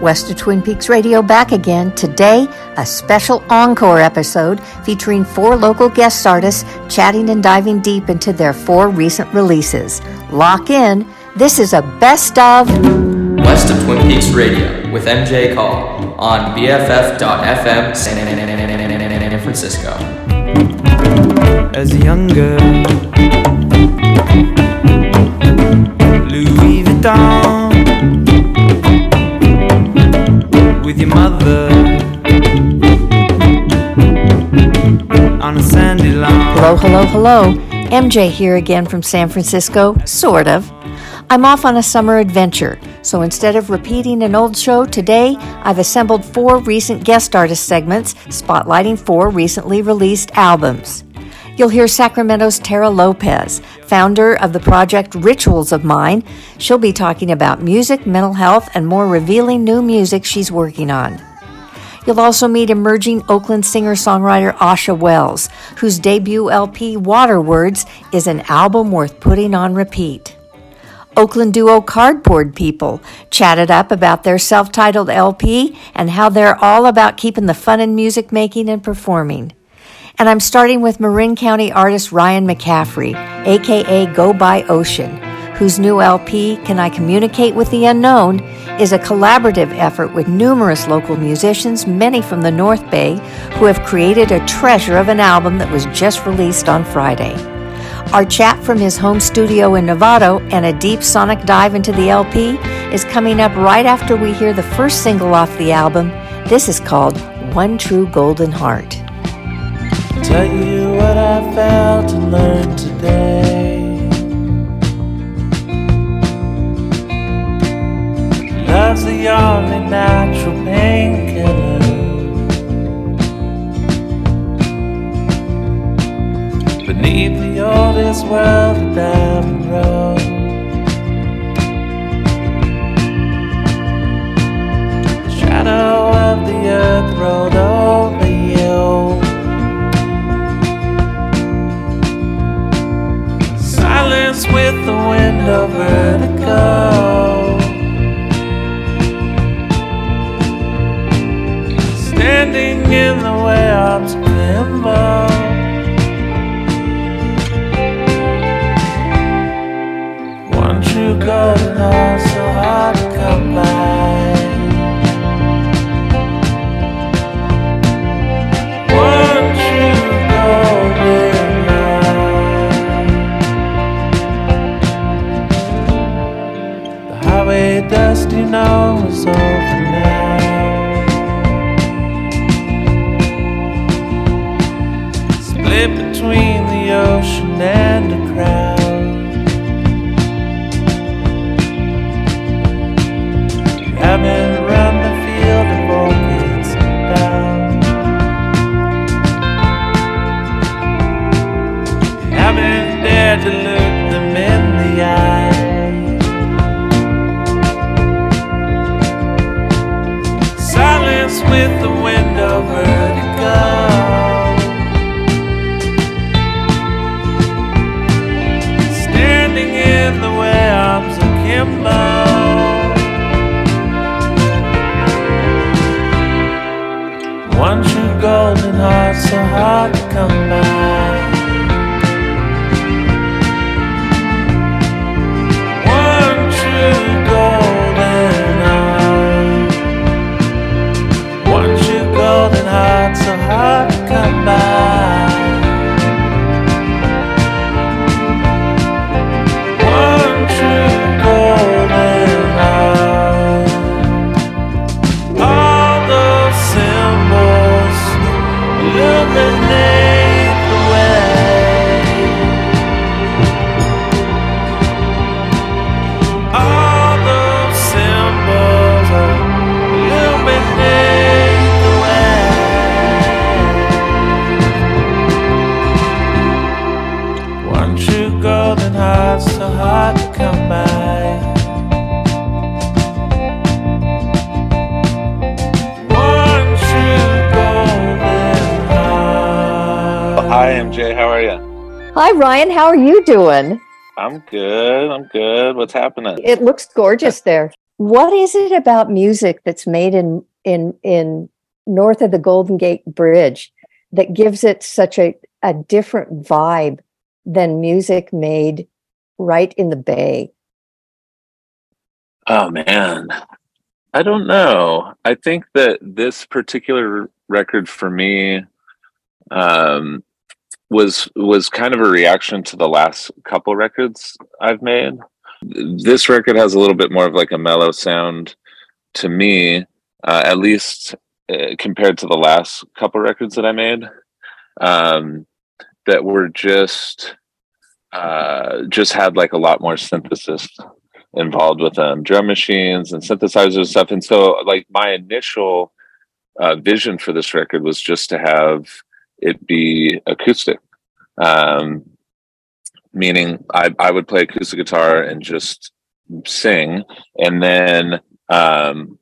West of Twin Peaks Radio back again. Today, a special encore episode featuring four local guest artists chatting and diving deep into their four recent releases. Lock in. This is a best of West of Twin Peaks Radio with MJ Call on BFF.FM San Francisco. As a young girl, Louis Vuitton with your mother on a sandy lawn. Hello, hello, hello. MJ here again from San Francisco, sort of. I'm off on a summer adventure, so instead of repeating an old show today, I've assembled four recent guest artist segments spotlighting four recently released albums. You'll hear Sacramento's Tara Lopez, founder of the project Rituals of Mine. She'll be talking about music, mental health, and more revealing new music she's working on. You'll also meet emerging Oakland singer songwriter Asha Wells, whose debut LP Water Words is an album worth putting on repeat. Oakland duo Cardboard People chatted up about their self titled LP and how they're all about keeping the fun in music making and performing. And I'm starting with Marin County artist Ryan McCaffrey, aka Go By Ocean, whose new LP, Can I Communicate with the Unknown, is a collaborative effort with numerous local musicians, many from the North Bay, who have created a treasure of an album that was just released on Friday. Our chat from his home studio in Novato and a deep sonic dive into the LP is coming up right after we hear the first single off the album. This is called One True Golden Heart. Tell you what I felt and learned today. Love's the only natural painkiller. Beneath the oldest world, road. The shadow of the earth rolled over With the wind of vertigo. Standing in the way akimbo. One true golden heart, so hard to come by. Highway you know, is over now. Split between the ocean and doing? I'm good. I'm good. What's happening? It looks gorgeous there. what is it about music that's made in in in north of the Golden Gate Bridge that gives it such a, a different vibe than music made right in the bay? Oh man. I don't know. I think that this particular record for me um was was kind of a reaction to the last couple records I've made. This record has a little bit more of like a mellow sound to me, uh, at least uh, compared to the last couple records that I made. Um, that were just uh, just had like a lot more synthesis involved with them, drum machines and synthesizers and stuff. And so, like my initial uh, vision for this record was just to have it be acoustic, um, meaning I, I would play acoustic guitar and just sing, and then um,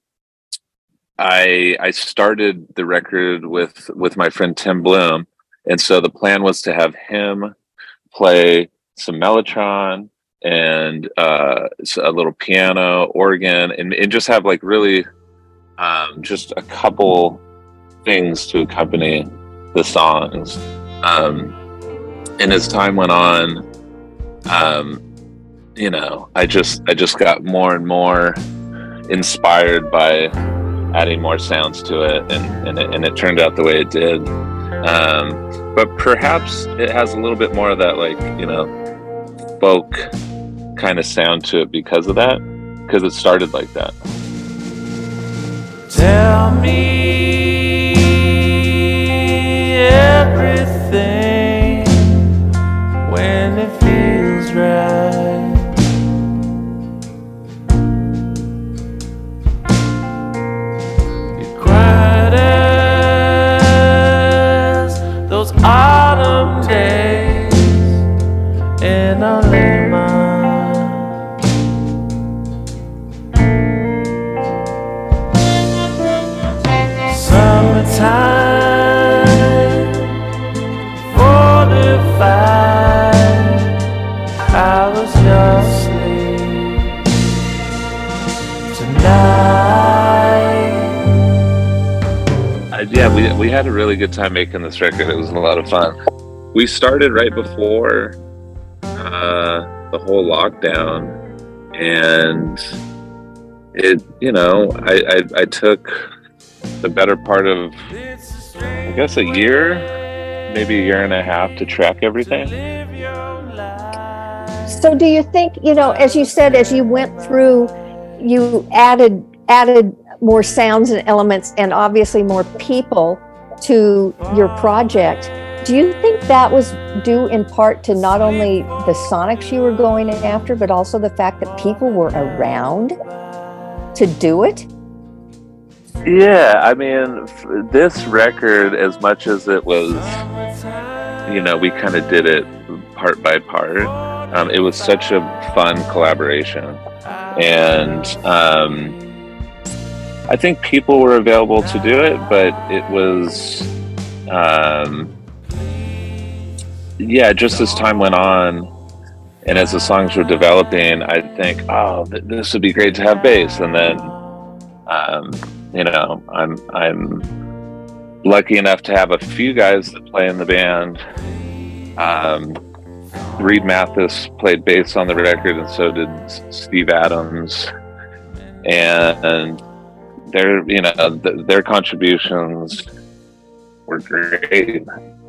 I I started the record with with my friend Tim Bluhm, and so the plan was to have him play some mellotron and uh, a little piano, organ, and, and just have like really um, just a couple things to accompany the songs. Um, and as time went on, um, you know, I just I just got more and more inspired by adding more sounds to it, and and it, and it turned out the way it did. Um, but perhaps it has a little bit more of that, like you know, folk kind of sound to it because of that, because it started like that. Tell me everything when it feels right. Yeah, we we had a really good time making this record. It was a lot of fun. We started right before uh, the whole lockdown, and it you know I, I I took the better part of I guess a year, maybe a year and a half to track everything. So do you think, you know, as you said, as you went through, you added added more sounds and elements and obviously more people to your project. Do you think that was due in part to not only the sonics you were going after, but also the fact that people were around to do it? Yeah, I mean, this record, as much as it was, you know, we kind of did it part by part. Um, it was such a fun collaboration, and um, I think people were available to do it, but it was, um, yeah, just as time went on. And as the songs were developing, I'd think, "Oh, th- this would be great to have bass," and then um, you know, I'm I'm lucky enough to have a few guys that play in the band. Um, Reed Mathis played bass on the record, and so did Steve Adams, and, their you know th- their contributions were great,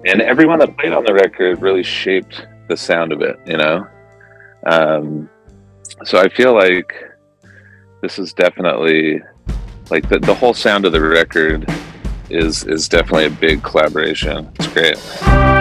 and everyone that played on the record really shaped the sound of it. You know, um, so I feel like this is definitely like the, the whole sound of the record is is definitely a big collaboration. It's great.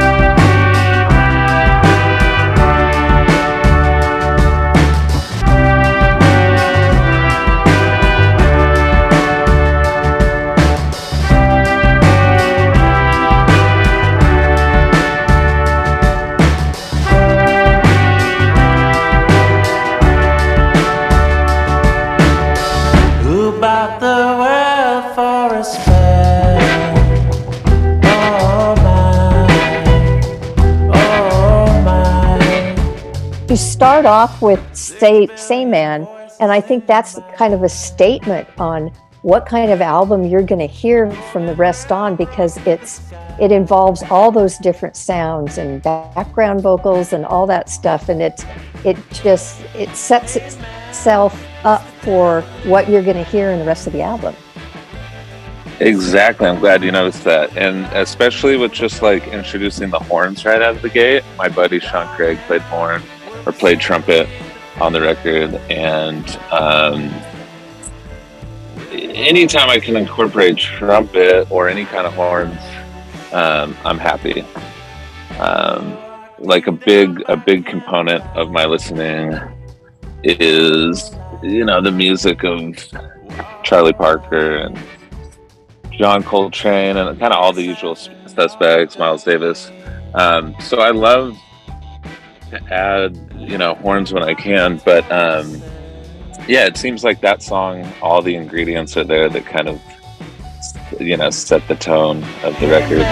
You start off with Say Say Man, and I think that's kind of a statement on what kind of album you're going to hear from the rest on because it's it involves all those different sounds and background vocals and all that stuff and it it just it sets itself up for what you're going to hear in the rest of the album. Exactly i'm glad you noticed that and especially with just like introducing the horns right out of the gate my buddy sean craig played horn or played trumpet on the record and um, anytime i can incorporate trumpet or any kind of horns um, I'm happy. Um, like a big a big component of my listening is you know the music of Charlie Parker and John Coltrane and kind of all the usual suspects, Miles Davis. Um, so I love to add you know horns when I can, but um, yeah, it seems like that song, all the ingredients are there that kind of you know set the tone of the record.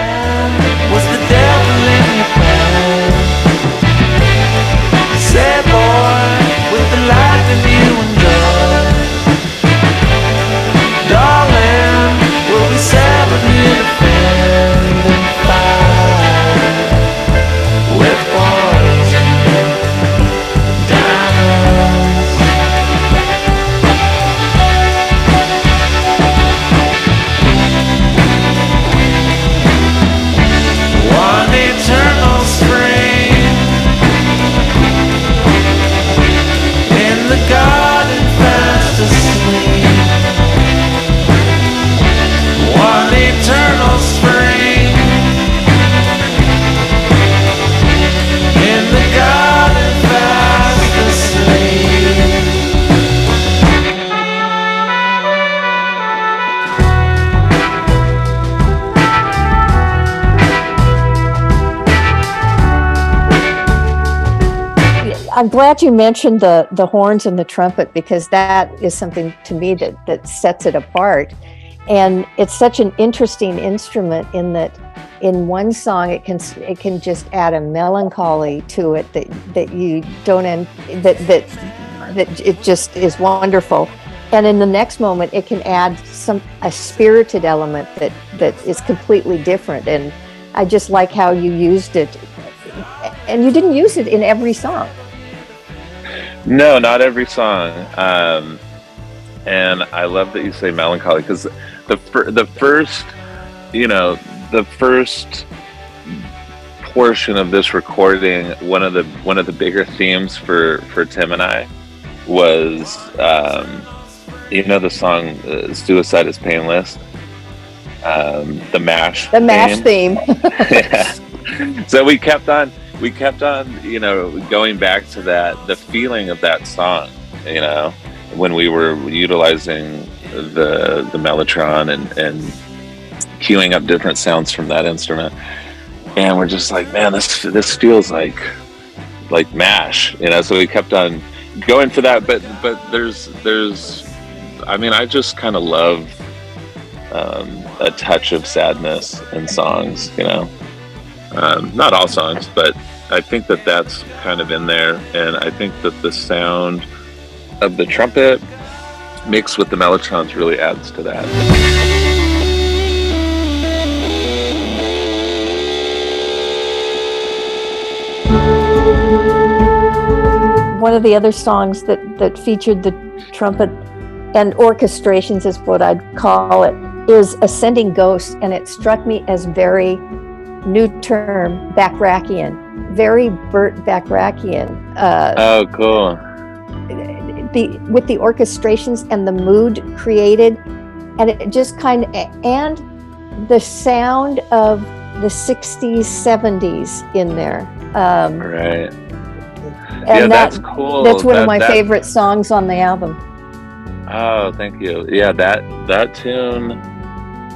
Glad you mentioned the the horns and the trumpet because that is something to me that that sets it apart. And it's such an interesting instrument in that in one song it can it can just add a melancholy to it that that you don't end that that that it just is wonderful. And in the next moment it can add some a spirited element that that is completely different. And I just like how you used it. And you didn't use it in every song. No, not every song. Um, and I love that you say melancholy because the fir- the first, you know, the first portion of this recording, one of the one of the bigger themes for for Tim and I was, um, you know, the song uh, "Suicide Is Painless," um, the MASH, the MASH theme. theme. yeah. So we kept on we kept on, you know, going back to that, the feeling of that song, you know, when we were utilizing the the mellotron and and queuing up different sounds from that instrument, and we're just like, man, this this feels like like mash, you know. So we kept on going for that, but but there's there's, I mean, I just kind of love um, a touch of sadness in songs, you know. Um, not all songs, but I think that that's kind of in there, and I think that the sound of the trumpet mixed with the mellotrons really adds to that. One of the other songs that, that featured the trumpet and orchestrations is what I'd call it is Ascending Ghost, and it struck me as very new term Bacharachian very Burt Bacharachian. Uh, oh, cool. The with the orchestrations and the mood created, and it just kind of and the sound of the 60s 70s in there um, right and yeah, that, that's cool that's one that, of my that, favorite songs on the album oh thank you yeah that that tune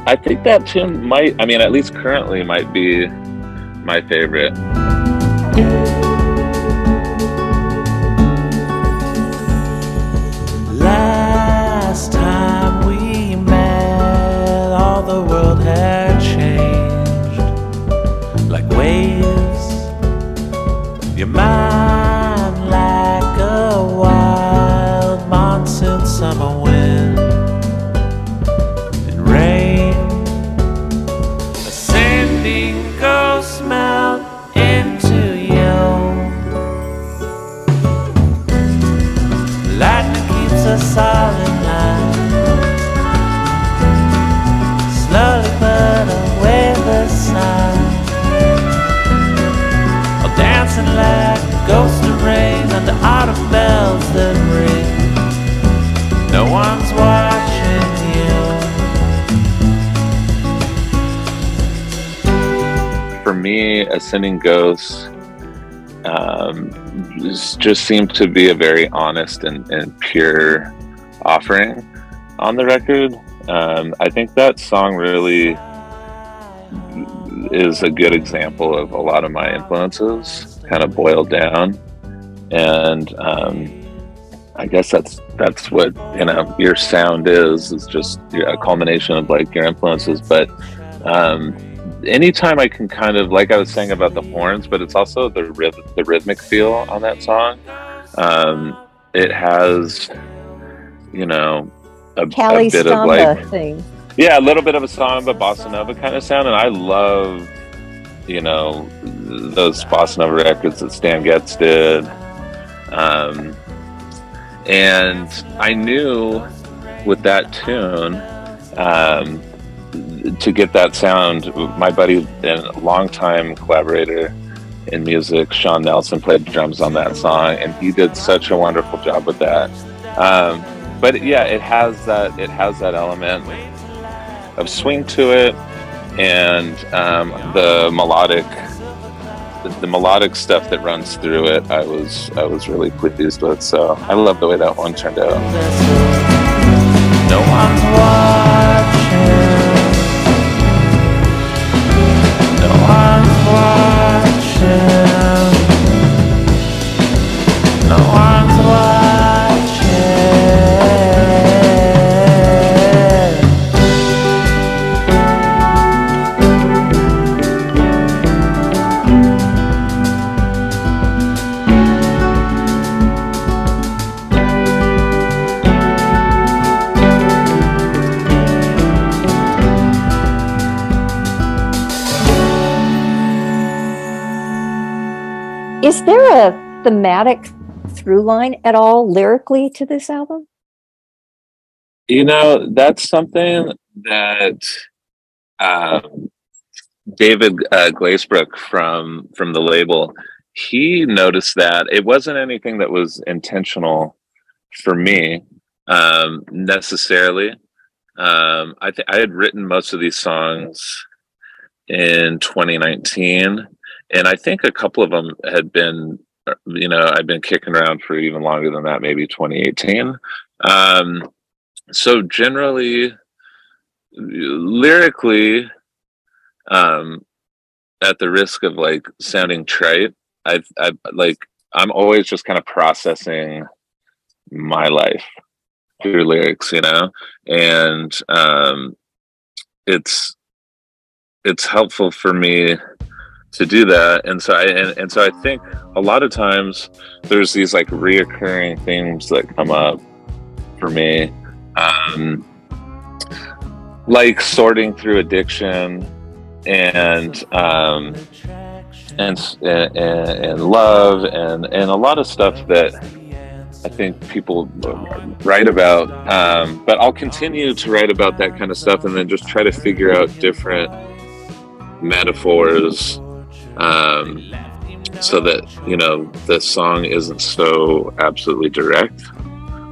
i think that tune might i mean at least currently might be my favorite Ascending Ghosts um, just, seemed to be a very honest and, and pure offering on the record. Um, I think that song really is a good example of a lot of my influences kind of boiled down. And um, I guess that's that's what you know your sound is is just a culmination of like your influences. But um, anytime I can kind of like I was saying about the horns, but it's also the ryth- the rhythmic feel on that song. Um, it has you know a, a bit of like thing. yeah, a little bit of a samba, bossa nova kind of sound, and I love, you know, those bossa nova records that Stan Getz did. Um, and I knew with that tune, um, to get that sound, my buddy and longtime collaborator in music, Sean Nelson, played drums on that song, and he did such a wonderful job with that. Um, but yeah, it has that it has that element of swing to it, and um, the melodic the, the melodic stuff that runs through it. I was I was really pleased with. So I love the way that one turned out. No one's watching. There a thematic through line at all lyrically to this album? You know, that's something that um, David uh, Glazebrook from from the label he noticed that it wasn't anything that was intentional for me um, necessarily. Um, I th- I had written most of these songs in 2019, and I think a couple of them had been, uh, you know, I've been kicking around for even longer than that, maybe 2018. Um, so generally lyrically um at the risk of like sounding trite i've i've like i'm always just kind of processing my life through lyrics you know and um it's it's helpful for me to do that and so i and, and so i think a lot of times there's these like reoccurring themes that come up for me um, like sorting through addiction and um, and, and and love and and a lot of stuff that I think people write about. Um, but I'll continue to write about that kind of stuff and then just try to figure out different metaphors um, so that you know the song isn't so absolutely direct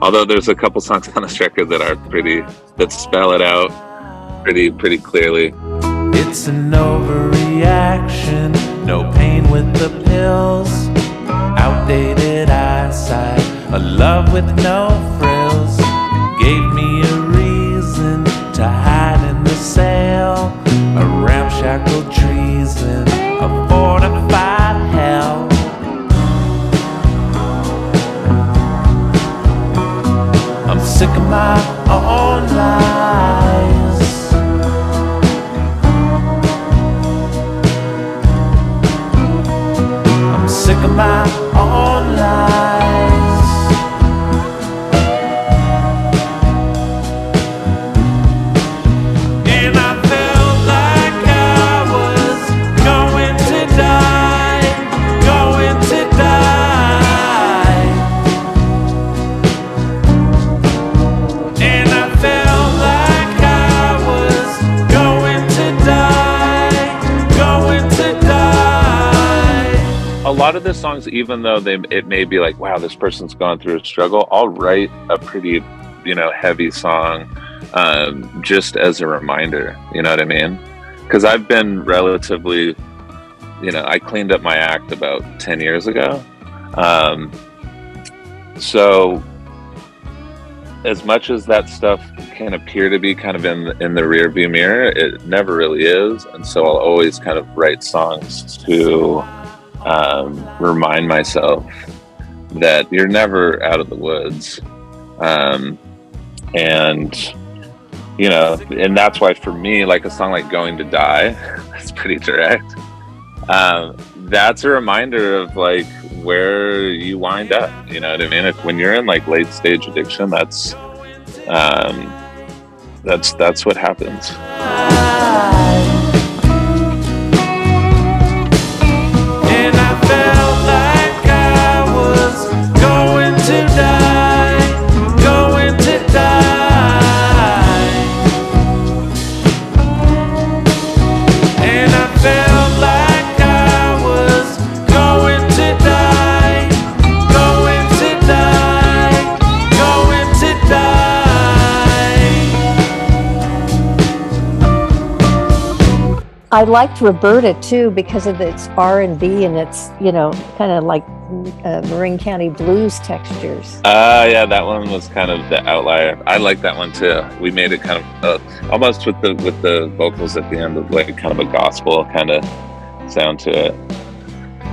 although there's a couple songs on this record that are pretty that spell it out pretty pretty clearly It's an overreaction, no pain with the pills. Outdated eyesight, a love with no frills. Gave me a reason to hide in the sail. A ramshackle treason, hell. I'm sick of my own lies. The songs, even though they it may be like, wow, this person's gone through a struggle, I'll write a pretty, you know, heavy song um, just as a reminder. You know what I mean? Because I've been relatively, you know, I cleaned up my act about ten years ago. Um, so as much as that stuff can appear to be kind of in in the rear view mirror, it never really is. And so I'll always kind of write songs to um, remind myself that you're never out of the woods. Um, and you know, and that's why for me, like a song like "Going to Die," that's pretty direct. Um, that's a reminder of like where you wind up. You know what I mean? If when you're in like late stage addiction, that's um, that's that's what happens. I liked Roberta too because of its R and B and its you know kind of like uh, Marin County blues textures. Uh yeah, that one was kind of the outlier. I like that one too. We made it kind of uh, almost with the with the vocals at the end of like kind of a gospel kind of sound to it.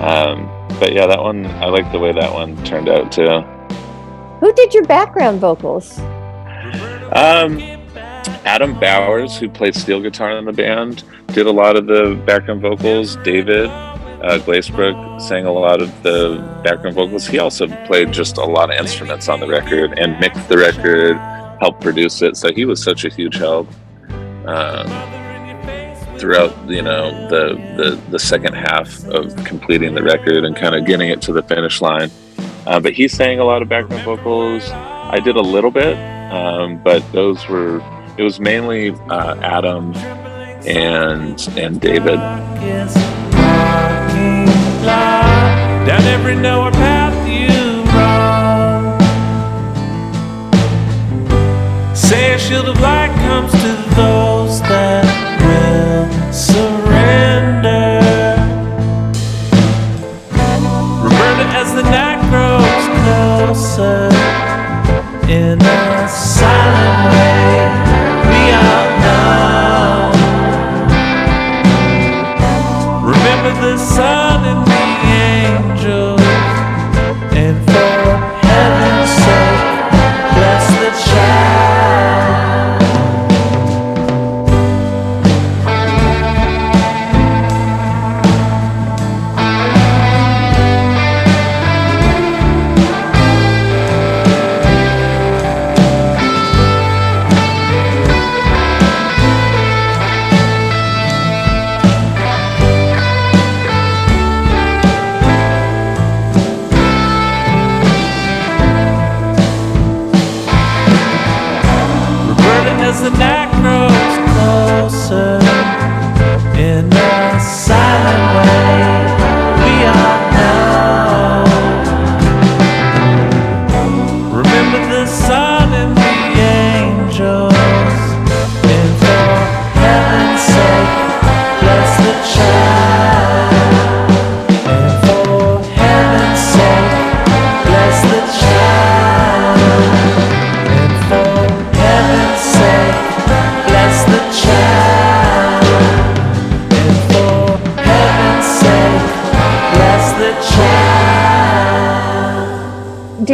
Um, but yeah, that one I like the way that one turned out too. Who did your background vocals? Um, Adam Bowers, who played steel guitar in the band, did a lot of the background vocals. David uh, Glazebrook sang a lot of the background vocals. He also played just a lot of instruments on the record and mixed the record, helped produce it. So he was such a huge help um, throughout, you know, the, the the second half of completing the record and kind of getting it to the finish line. Uh, but he sang a lot of background vocals. I did a little bit, um, but those were it was mainly uh, Adam and and David. Down every nowhere path you roam. Say a shield of light comes to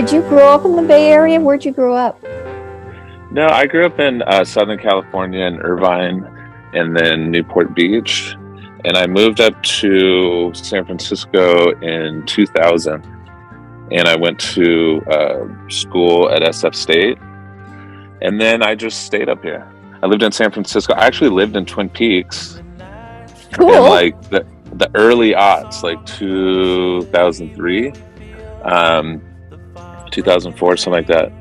Did you grow up in the Bay Area? Where'd you grow up? No, I grew up in uh, Southern California in Irvine, and then Newport Beach, and I moved up to San Francisco in 2000, and I went to uh, school at SF State, and then I just stayed up here. I lived in San Francisco. I actually lived in Twin Peaks Cool. in like the, the early aughts, like 2003, um, 2004, something like that,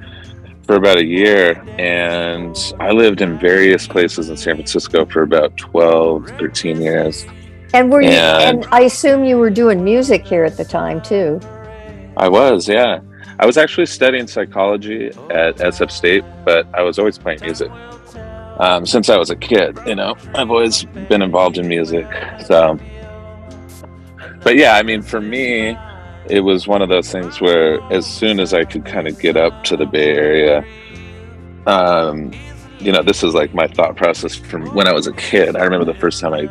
for about a year. And I lived in various places in San Francisco for about 12, 13 years. And were you? And- And I assume you were doing music here at the time too. I was, yeah. I was actually studying psychology at SF State, but I was always playing music um, since I was a kid. You know, I've always been involved in music. So, but yeah, I mean, for me, it was one of those things where as soon as I could kind of get up to the Bay Area, um, you know, this is like my thought process from when I was a kid. I remember the first time I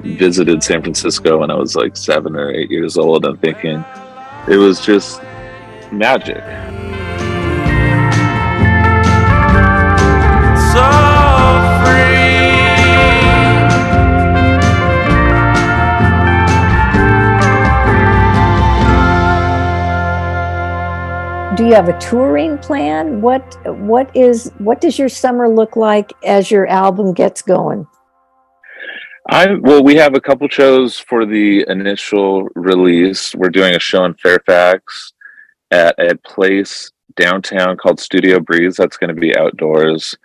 visited San Francisco when I was like seven or eight years old and thinking it was just magic. So Do you have a touring plan? What what is what does your summer look like as your album gets going? I well, we have a couple shows for the initial release. We're doing a show in Fairfax at a place downtown called Studio Breeze. That's going to be outdoors,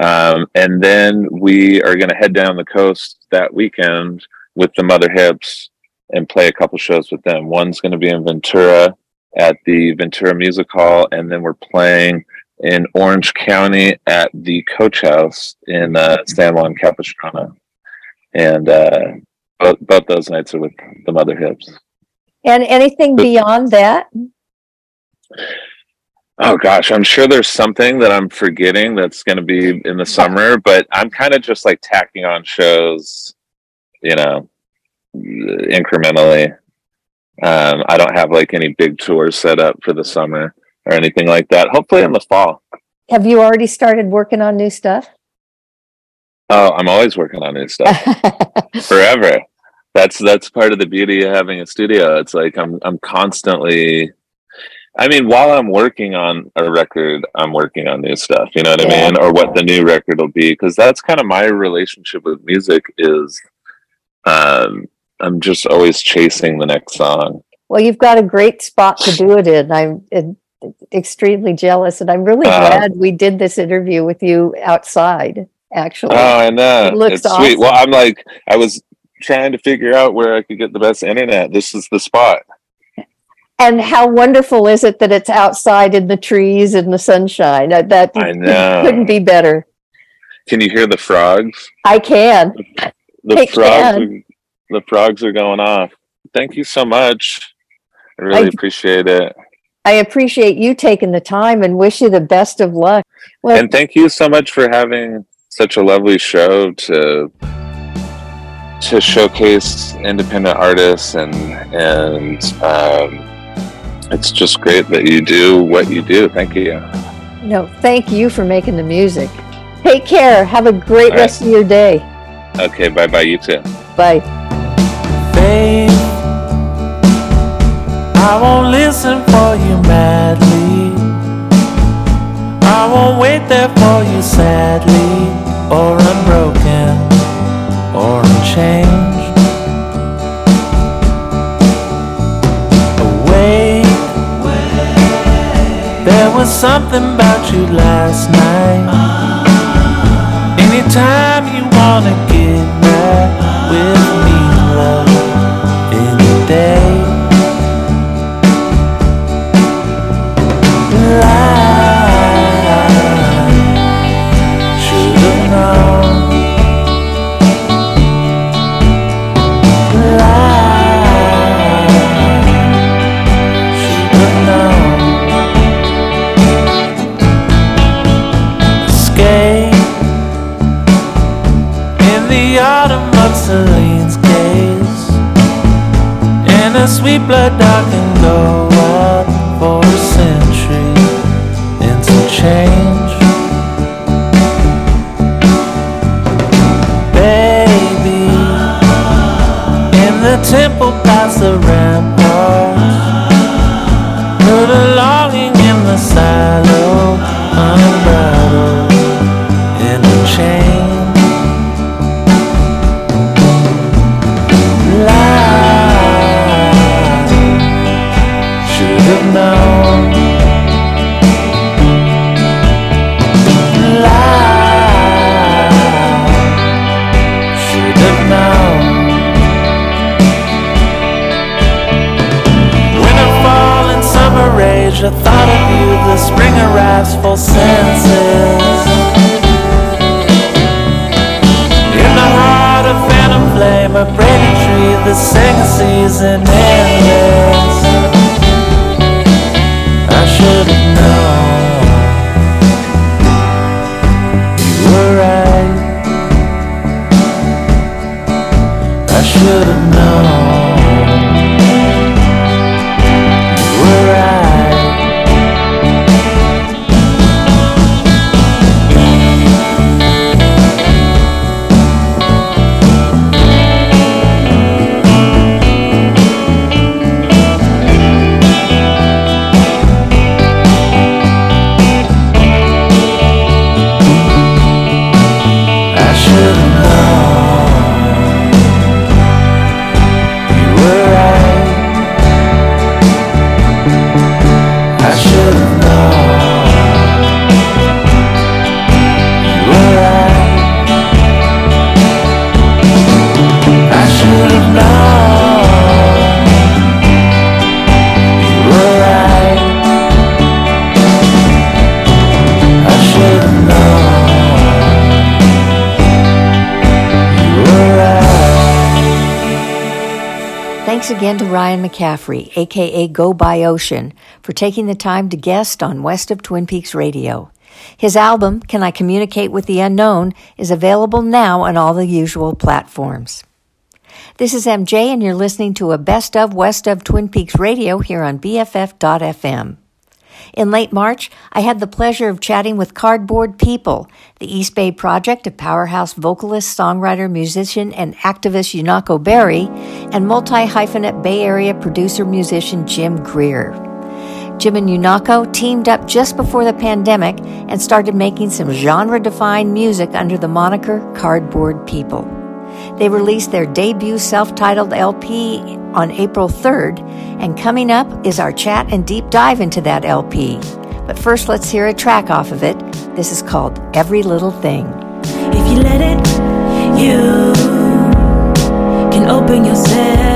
um, and then we are going to head down the coast that weekend with the Mother Hips and play a couple shows with them. One's going to be in Ventura at the Ventura Music Hall, and then we're playing in Orange County at the Coach House in uh, San Juan Capistrano and uh, both, both those nights are with the Mother Hips. And anything beyond that? Oh gosh, I'm sure there's something that I'm forgetting that's going to be in the summer, but I'm kind of just like tacking on shows, you know, incrementally. Um, I don't have like any big tours set up for the summer or anything like that. Hopefully in the fall. Have you already started working on new stuff? Oh, I'm always working on new stuff. forever. That's that's part of the beauty of having a studio. It's like I'm I'm constantly I mean, while I'm working on a record, I'm working on new stuff, you know what Yeah. I mean? Or what the new record will be. Cause that's kind of my relationship with music is um I'm just always chasing the next song. well, you've got a great spot to do it in. I'm uh, extremely jealous, and I'm really Uh, glad we did this interview with you outside. Actually, Oh, I know. It looks it's sweet. Well, I'm like, I was trying to figure out where I could get the best internet. This is the spot. and how wonderful is it that it's outside in the trees in the sunshine? That I know. couldn't be better. Can you hear the frogs? I can. The frogs can. The frogs are going off. Thank you so much. I really I- appreciate it. I appreciate you taking the time and wish you the best of luck. Well, And thank you so much for having such a lovely show to to showcase independent artists and and um, it's just great that you do what you do. Thank you. no, thank you for making the music. Take care. Have a great All right. rest of your day. Okay, bye bye you too. Bye. Faith, I won't listen for you madly. I won't wait there for you sadly, or unbroken, or unchanged. Awake, there was something about you last night. Anytime you wanna get back with me, love, in the autumn of Sweet blood dog can go out for a century some change. Baby, in the temple past the ramparts, heard a longing in the silo, unbridled in a chain. a thought of you, the spring arrives full senses. In the heart of phantom flame, a braided tree, the singing season endless. I should have known you were right. I should have known. Again to Ryan McCaffrey, aka Go By Ocean, for taking the time to guest on West of Twin Peaks Radio. His album, Can I Communicate with the Unknown, is available now on all the usual platforms. This is MJ, and you're listening to a Best of West of Twin Peaks Radio here on BFF.FM. In late March, I had the pleasure of chatting with Cardboard People, the East Bay project of powerhouse vocalist, songwriter, musician, and activist Yunako Berry, and multi hyphenate Bay Area producer musician Jim Greer. Jim and Yunako teamed up just before the pandemic and started making some genre defined music under the moniker Cardboard People. They released their debut self titled LP on April 3rd, and coming up is our chat and deep dive into that LP. But first, let's hear a track off of it. This is called Every Little Thing. If you let it, you can open yourself.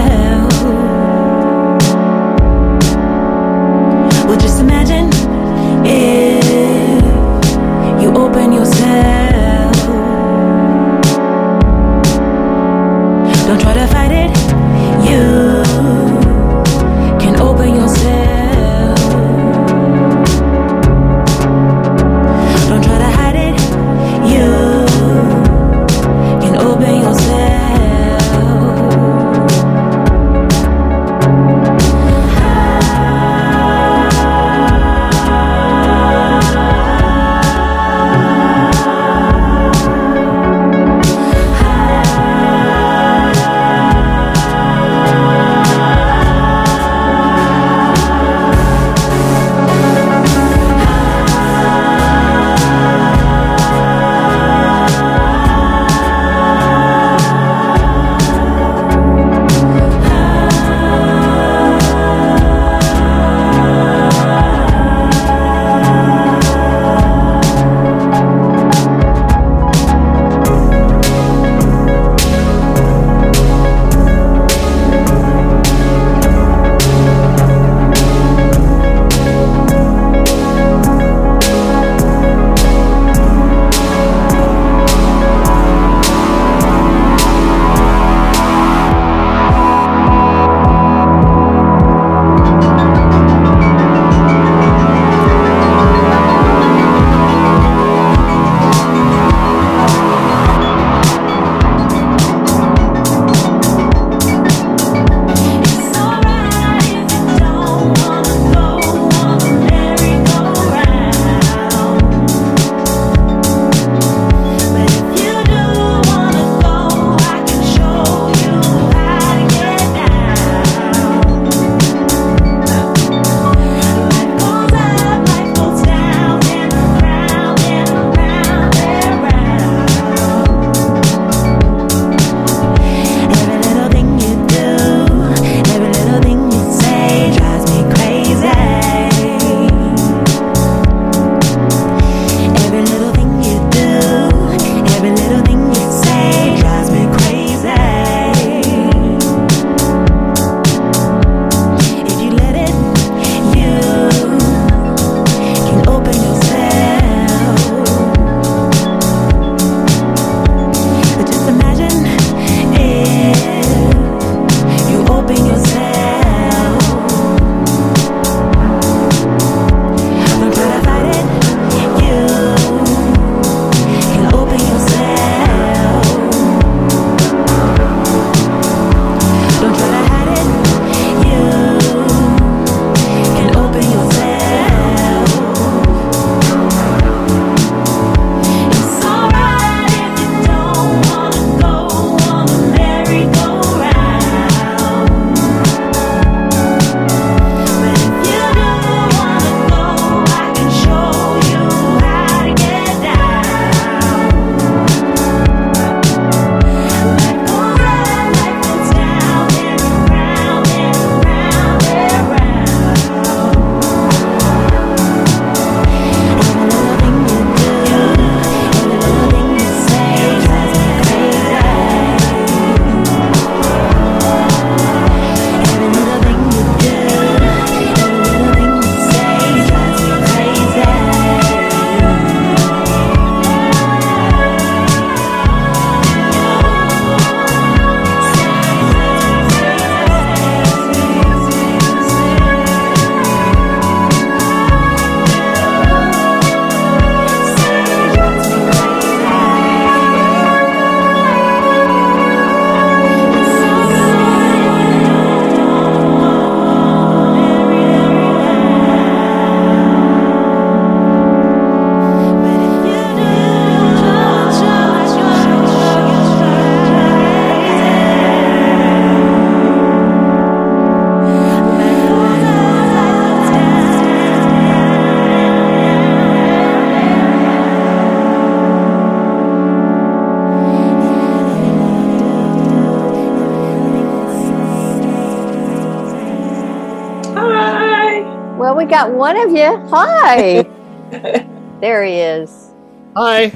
Got one of you. Hi. there he is. Hi.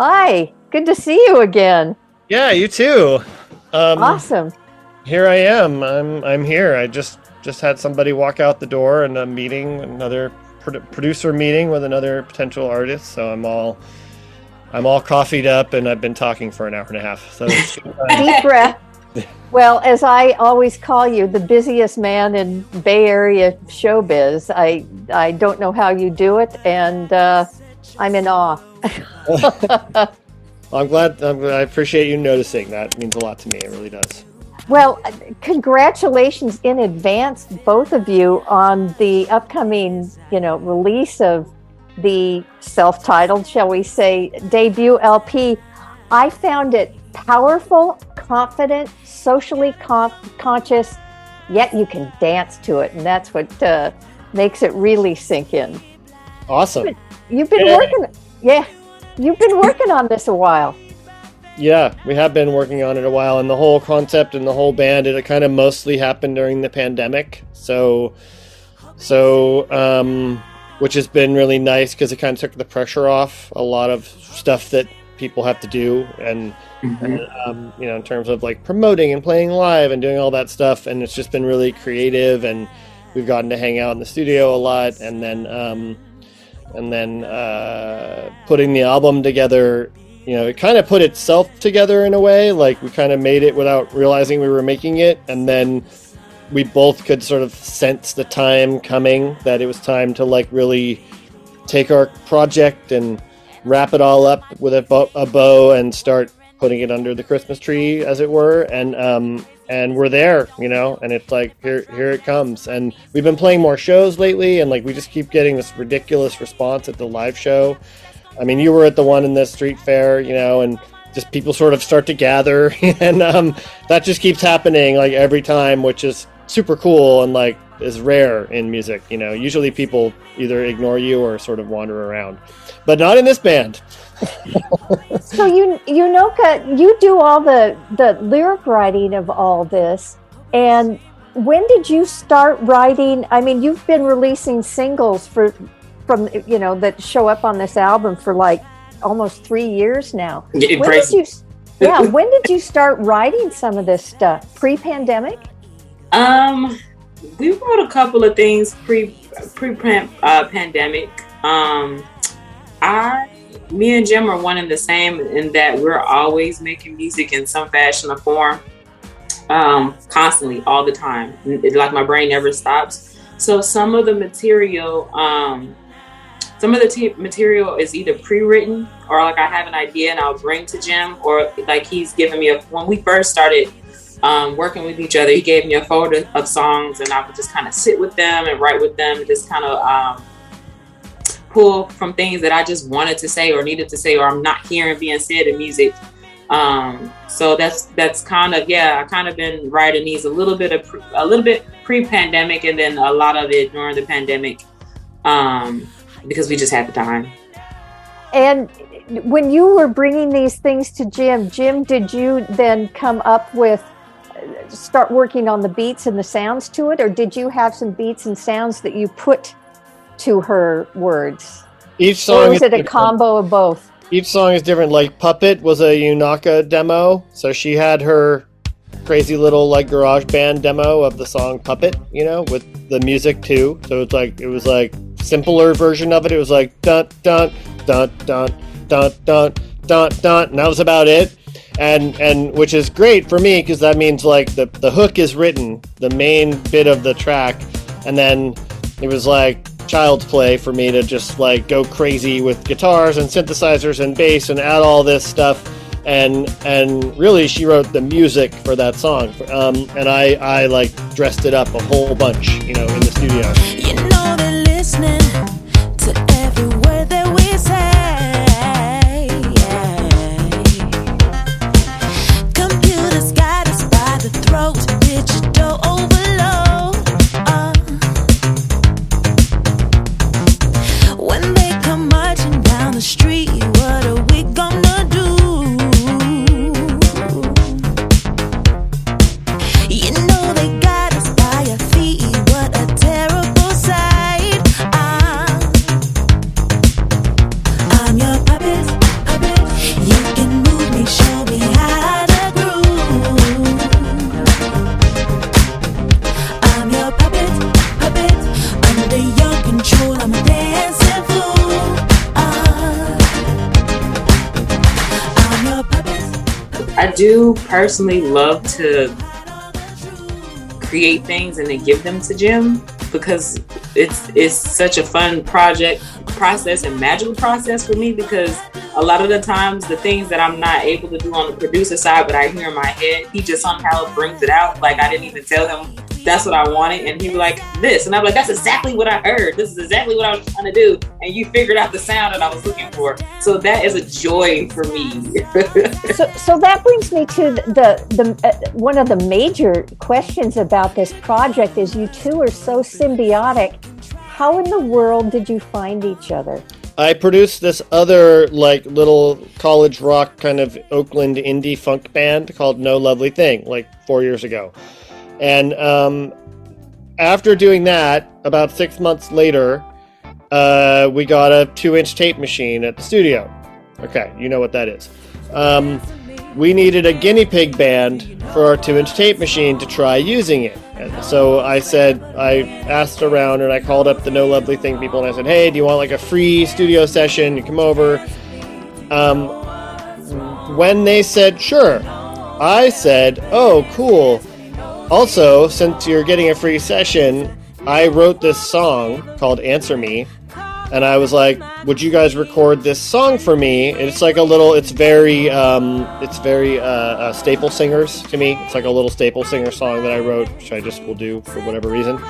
Hi. Good to see you again. Yeah, you too. Um, Awesome. Here I am. I'm I'm here. I just just had somebody walk out the door and a meeting, another produ- producer meeting with another potential artist. So I'm all I'm all coffeeed up, and I've been talking for an hour and a half. So it's good time. Deep breath. Well, as I always call you, the busiest man in Bay Area showbiz. I I don't know how you do it, and uh, I'm in awe. I'm glad. I'm, I appreciate you noticing. That means a lot to me. It really does. Well, congratulations in advance, both of you, on the upcoming, you know, release of the self-titled, shall we say, debut LP. I found it powerful, confident, socially con- conscious, yet you can dance to it, and that's what uh, makes it really sink in. Awesome. You've been Yeah. working, yeah, you've been working on this a while. Yeah, we have been working on it a while, and the whole concept and the whole band, it kind of mostly happened during the pandemic. So, so, um, which has been really nice because it kind of took the pressure off a lot of stuff that people have to do, and, and um, you know, in terms of like promoting and playing live and doing all that stuff, and it's just been really creative, and we've gotten to hang out in the studio a lot, and then, um, and then uh, putting the album together you know, it kind of put itself together in a way. Like we kind of made it without realizing we were making it, and then we both could sort of sense the time coming that it was time to like really take our project and wrap it all up with a bow and start putting it under the Christmas tree, as it were. And um, and we're there, you know. And it's like here here it comes. And we've been playing more shows lately, and like we just keep getting this ridiculous response at the live show. I mean, you were at the one in the street fair, you know, and just people sort of start to gather, and um, that just keeps happening like every time, which is super cool and like is rare in music. You know, usually people either ignore you or sort of wander around, but not in this band. So you, Yunoka, you do all the the lyric writing of all this, and when did you start writing? I mean, you've been releasing singles for from you know that show up on this album for like almost three years now. Getting When did you? Yeah, when did you start writing some of this stuff? Pre-pandemic? Um, we wrote a couple of things pre pre uh, pandemic. Um, I, me and Jim are one and the same in that we're always making music in some fashion or form, um, constantly, all the time. It's like my brain never stops. So some of the material, um, some of the t- material is either pre-written or like I have an idea and I'll bring to Jim, or like he's given me a. When we first started um, working with each other, he gave me a folder of songs, and I would just kind of sit with them and write with them, just kind of um, pull from things that I just wanted to say or needed to say, or I'm not hearing being said in music. Um, so that's that's kind of yeah, I kind of been writing these a little bit of pre, a little bit pre-pandemic, and then a lot of it during the pandemic, um, because we just had the time. And when you were bringing these things to Jim, Jim, did you then come up with start working on the beats and the sounds to it, or did you have some beats and sounds that you put to her words, Each song was is it a combo of both? Each song is different. Like Puppet was a Yunaka demo, so she had her crazy little like GarageBand demo of the song Puppet, you know, with the music too. So it's like it was like simpler version of it. It was like dun dun dun dun dun dun dun dun, and that was about it. And and which is great for me because that means like the the hook is written, the main bit of the track, and then it was like child's play for me to just like go crazy with guitars and synthesizers and bass and add all this stuff. And and really she wrote the music for that song. Um, and I I like dressed it up a whole bunch you know in the studio. You know do personally love to create things and then give them to Jim because it's it's such a fun project process and magical process for me because a lot of the times the things that I'm not able to do on the producer side but I hear in my head, he just somehow brings it out. Like I didn't even tell him that's what I wanted. And he was like, this. And I'm like, that's exactly what I heard. This is exactly what I was trying to do. And you figured out the sound that I was looking for. So that is a joy for me. so, so that brings me to the the uh, one of the major questions about this project is you two are so symbiotic. How in the world did you find each other? I produced this other like little college rock kind of Oakland indie funk band called No Lovely Thing like 4 years ago. And um, after doing that, about 6 months later, uh, we got a 2-inch tape machine at the studio. Okay, you know what that is. Um, we needed a guinea pig band for our 2-inch tape machine to try using it. So I said, I asked around and I called up the No Lovely Thing people and I said, hey, do you want like a free studio session? You come over. Um, when they said, sure, I said, oh, cool. Also, since you're getting a free session, I wrote this song called Answer Me. And I was like, "Would you guys record this song for me?" It's like a little. It's very. Um, it's very uh, uh, staple singers to me. It's like a little staple singer song that I wrote, which I just will do for whatever reason.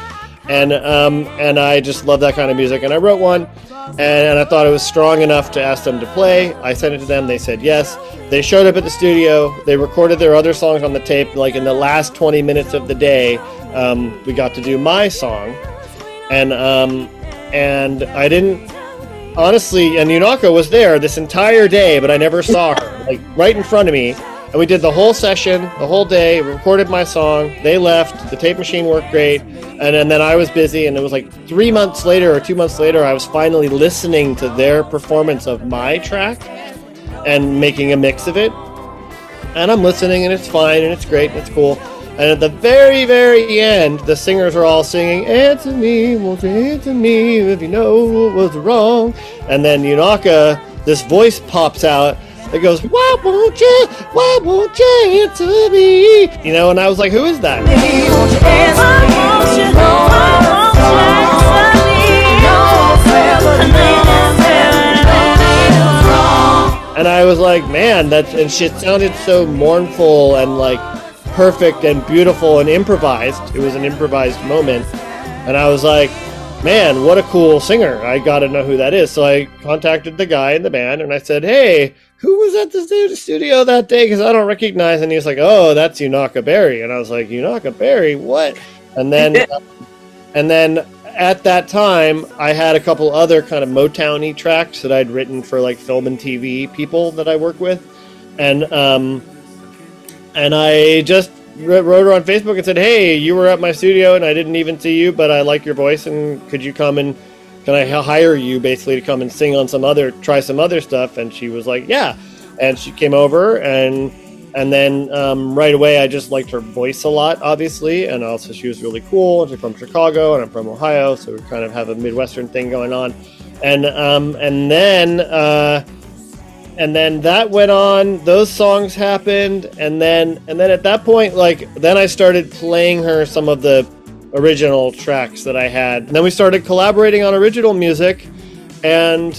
And um, and I just love that kind of music. And I wrote one, and, and I thought it was strong enough to ask them to play. I sent it to them. They said yes. They showed up at the studio. They recorded their other songs on the tape. Like in the last 20 minutes of the day, um, we got to do my song, and um, and I didn't honestly. And Yunaka was there this entire day, but I never saw her. Like right in front of me, and we did the whole session, the whole day. Recorded my song. They left. The tape machine worked great, and, and then I was busy. And it was like three months later or two months later, I was finally listening to their performance of my track and making a mix of it. And I'm listening, and it's fine, and it's great, and it's cool. And at the very, very end, the singers are all singing, Answer me, won't you answer me if you know what was wrong? And then Yunaka, this voice pops out that goes, Why won't you, why won't you answer me? You know, and I was like, Who is that? And I was like, Man, that's, and shit sounded so mournful and like perfect and beautiful and improvised. It was an improvised moment. And I was like, man, what a cool singer. I got to know who that is. So I contacted the guy in the band and I said, hey, who was at the studio that day? Because I don't recognize. And he's like, oh, that's Yunaka Berry. And I was like, Yunaka Berry? What? And then, and then at that time, I had a couple other kind of Motowny tracks that I'd written for like film and TV people that I work with. And, um, and I just wrote her on Facebook and said, "Hey, you were at my studio and I didn't even see you, but I like your voice and could you come and can I hire you basically to come and sing on some other try some other stuff?" And she was like, "Yeah." And she came over and and then um, right away I just liked her voice a lot, obviously, and also she was really cool. She's from Chicago and I'm from Ohio, so we kind of have a Midwestern thing going on. And um, and then uh, and then that went on those songs happened and then and then at that point like then i started playing her some of the original tracks that i had. And then we started collaborating on original music and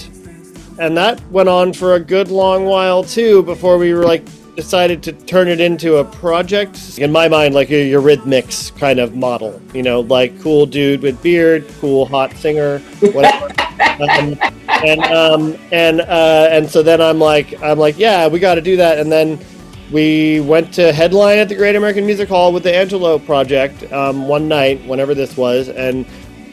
and that went on for a good long while too before we were like decided to turn it into a project. In my mind like your Eurythmics kind of model you know like cool dude with beard cool hot singer whatever. Um, and um, and uh, and so then I'm like I'm like yeah we got to do that. And then we went to headline at the Great American Music Hall with the Angelo Project um, one night whenever this was. And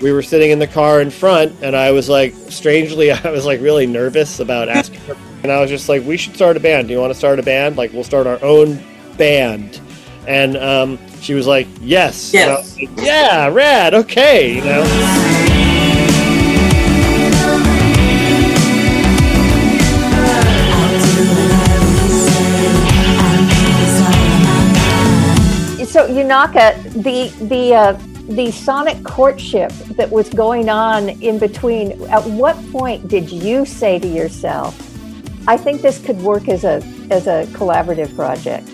we were sitting in the car in front and I was like strangely I was like really nervous about asking her. And I was just like we should start a band. Do you want to start a band? Like we'll start our own band. And um, she was like yes, Yes. like, yeah rad. Okay you know? So Yunaka, the the uh, the sonic courtship that was going on in between. At what point did you say to yourself, I think this could work as a as a collaborative project.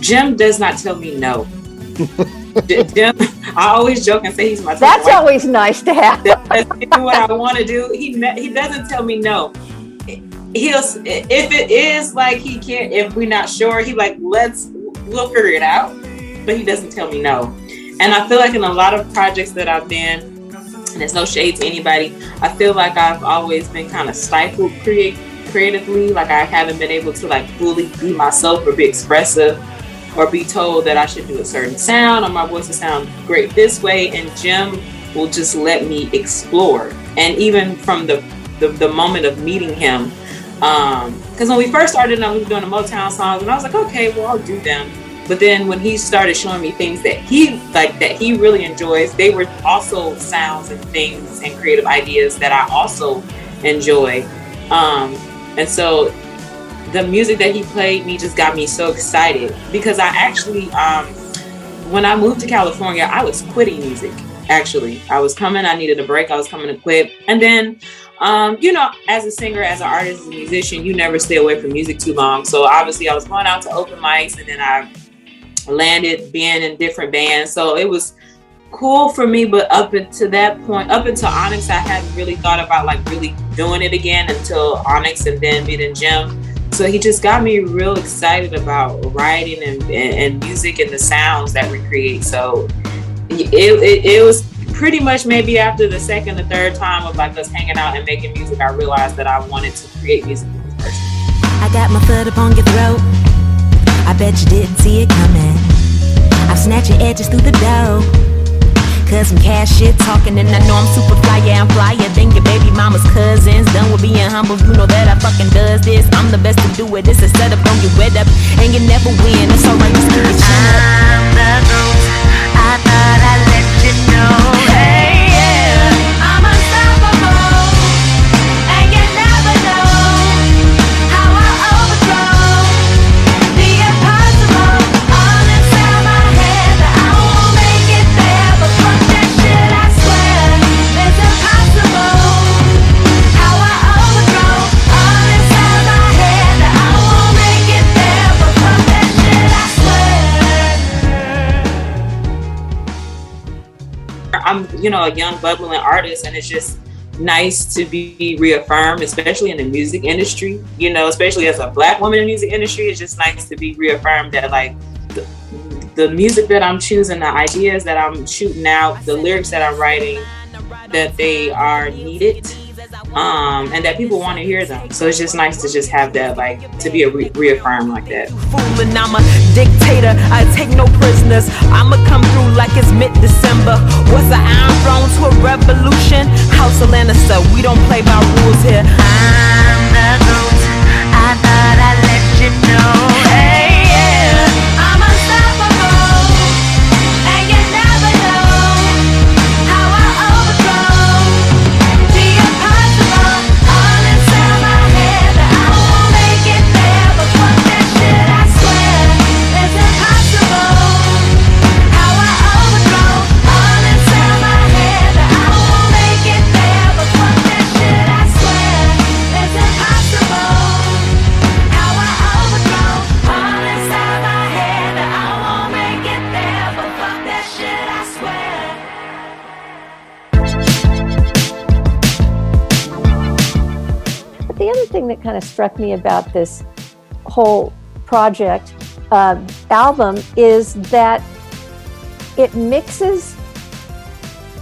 Jim does not tell me no. Jim, I always joke and say he's my That's wife. always nice to have. That's do what I want to do. He ne- he doesn't tell me no. He'll if it is like he can't. If we're not sure, he like let's we'll figure it out. But he doesn't tell me no. And I feel like in a lot of projects that I've been, and there's no shade to anybody. I feel like I've always been kind of stifled create creatively. Like I haven't been able to like fully be myself or be expressive or be told that I should do a certain sound or my voice will sound great this way. And Jim will just let me explore. And even from the the, the moment of meeting him, um, because when we first started, I was doing the Motown songs, and I was like, okay, well, I'll do them. But then when he started showing me things that he like that he really enjoys, they were also sounds and things and creative ideas that I also enjoy. Um, and so the music that he played me just got me so excited because I actually, um, when I moved to California, I was quitting music. Actually, I was coming. I needed a break. I was coming to quit, and then um, you know, as a singer, as an artist, as a musician, you never stay away from music too long. So obviously, I was going out to open mics, and then I landed being in different bands. So it was cool for me. But up until that point, up until Onyx, I hadn't really thought about like really doing it again until Onyx, and then meeting Jim. So he just got me real excited about writing and, and, music and the sounds that we create. So it, it, it was pretty much maybe after the second or third time of like us hanging out and making music, I realized that I wanted to create music with this person. I got my foot upon your throat. I bet you didn't see it coming. Snatched your edges through the dough. Cause some cash shit talking, and I know I'm super fly, yeah, I'm flyer than your baby mama's cousins. Done with being humble, you know that I fucking does this. I'm the best to do it. This is set up, don't get wet up, and you never win. It's alright, just keep. I'm the goat. I thought I'd let you know. Hey, you know, a young bubbling artist, and it's just nice to be reaffirmed, especially in the music industry. You know, especially as a black woman in the music industry, it's just nice to be reaffirmed that like the, the music that I'm choosing, the ideas that I'm shooting out, the lyrics that I'm writing, that they are needed. Um, and that people want to hear them. So it's just nice to just have that, like, to be a re- reaffirmed like that. Fooling, I'm a dictator. I take no prisoners. I'ma come through like it's mid December. Was the Iron Throne to a revolution? House of Lannister, we don't play by rules here. I'm the goat. I thought I'd let you know. Hey, thing that kind of struck me about this whole project uh, album is that it mixes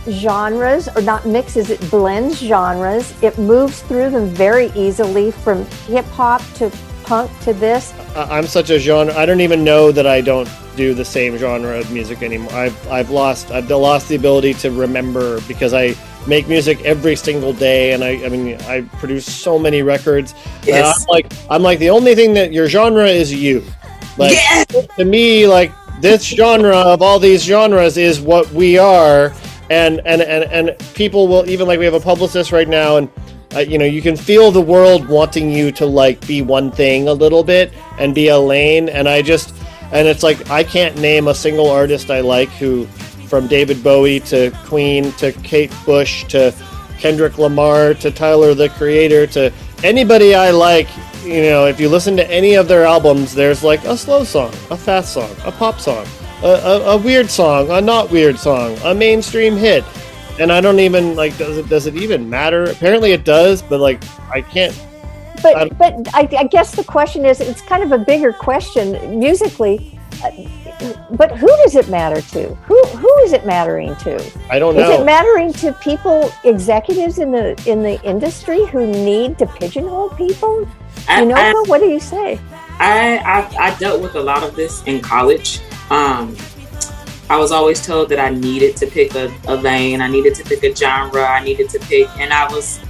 genres, or not mixes, it blends genres. It moves through them very easily from hip hop to punk to this. I'm such a genre. I don't even know that I don't do the same genre of music anymore. I've I've lost I've lost the ability to remember because I make music every single day, and I I mean I produce so many records. Yes. I'm like I'm like the only thing that your genre is you. Like to me, like this genre of all these genres is what we are, and and and and people will even like we have a publicist right now, and uh, you know you can feel the world wanting you to like be one thing a little bit and be a lane, and I just and it's like I can't name a single artist I like who, from David Bowie to Queen to Kate Bush to Kendrick Lamar to Tyler the Creator to anybody I like, you know, if you listen to any of their albums, there's like a slow song, a fast song, a pop song, a, a, a weird song, a not weird song, a mainstream hit. And I don't even like. Does it? Does it even matter? Apparently, it does. But like, I can't. But but I, I guess the question is, it's kind of a bigger question musically. But who does it matter to? Who who is it mattering to? I don't know. Is it mattering to people, executives in the in the industry who need to pigeonhole people? I- You know, I- what do you say? I, I I dealt with a lot of this in college. Um, I was always told that I needed to pick a, a lane, I needed to pick a genre, I needed to pick, and I was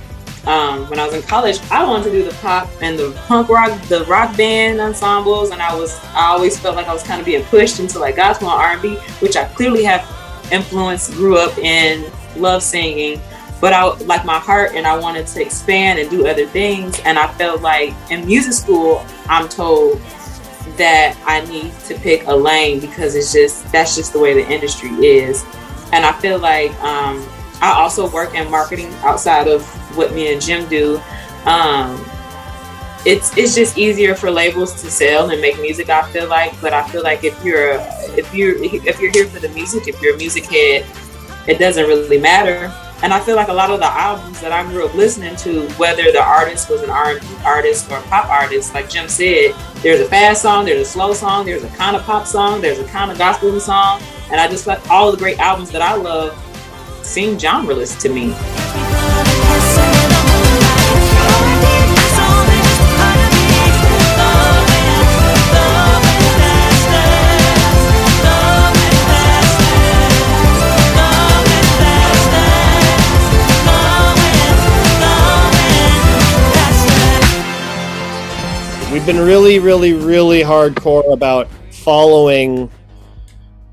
um, when I was in college, I wanted to do the pop and the punk rock, the rock band ensembles, and I was I always felt like I was kind of being pushed into like gospel and R and B, which I clearly have influence, grew up in, love singing, but I like my heart and I wanted to expand and do other things, and I felt like in music school, I'm told that I need to pick a lane because it's just that's just the way the industry is, and I feel like um, I also work in marketing outside of what me and Jim do. Um, it's it's just easier for labels to sell and make music. I feel like, but I feel like if you're if you're if you're here for the music, if you're a music head, it doesn't really matter. And I feel like a lot of the albums that I grew up listening to, whether the artist was an R&B artist or a pop artist, like Jim said, there's a fast song, there's a slow song, there's a kind of pop song, there's a kind of gospel song, and I just like all the great albums that I love seem genreless to me. Been really, really, really hardcore about following,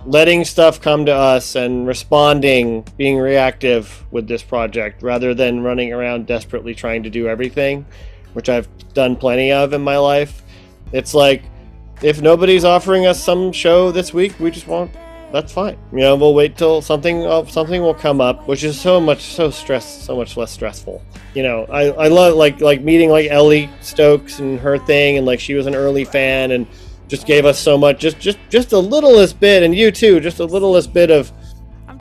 letting stuff come to us and responding, being reactive with this project rather than running around desperately trying to do everything, which I've done plenty of in my life. It's like if nobody's offering us some show this week, we just won't. That's fine. You know, we'll wait till something uh, something will come up, which is so much so stress, so much less stressful. You know, I, I love like like meeting like Ellie Stokes and her thing, and like she was an early fan and just gave us so much, just just just a littlest bit, and you too, just a littlest bit of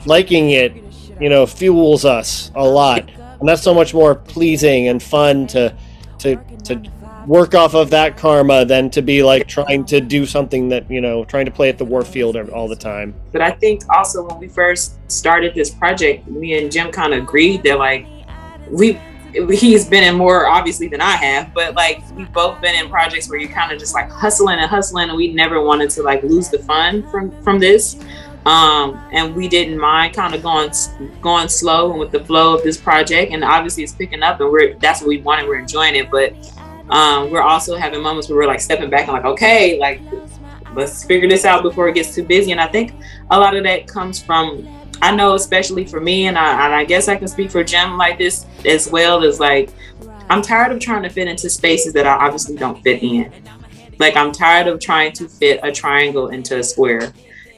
liking it. You know, fuels us a lot, and that's so much more pleasing and fun to to to work off of that karma than to be like trying to do something that you know trying to play at the warfield all the time But I think also when we first started this project, me and Jim kind of agreed that like we he's been in more obviously than I have, but like we've both been in projects where you're kind of just like hustling and hustling, and we never wanted to like lose the fun from from this. Um, and we didn't mind kind of going going slow and with the flow of this project, and obviously it's picking up, and we're that's what we wanted. We're enjoying it, but um, we're also having moments where we're like stepping back and like, okay, like let's figure this out before it gets too busy. And I think a lot of that comes from I know, especially for me, and I, and I guess I can speak for Jim like this as well. Is like I'm tired of trying to fit into spaces that I obviously don't fit in. Like I'm tired of trying to fit a triangle into a square,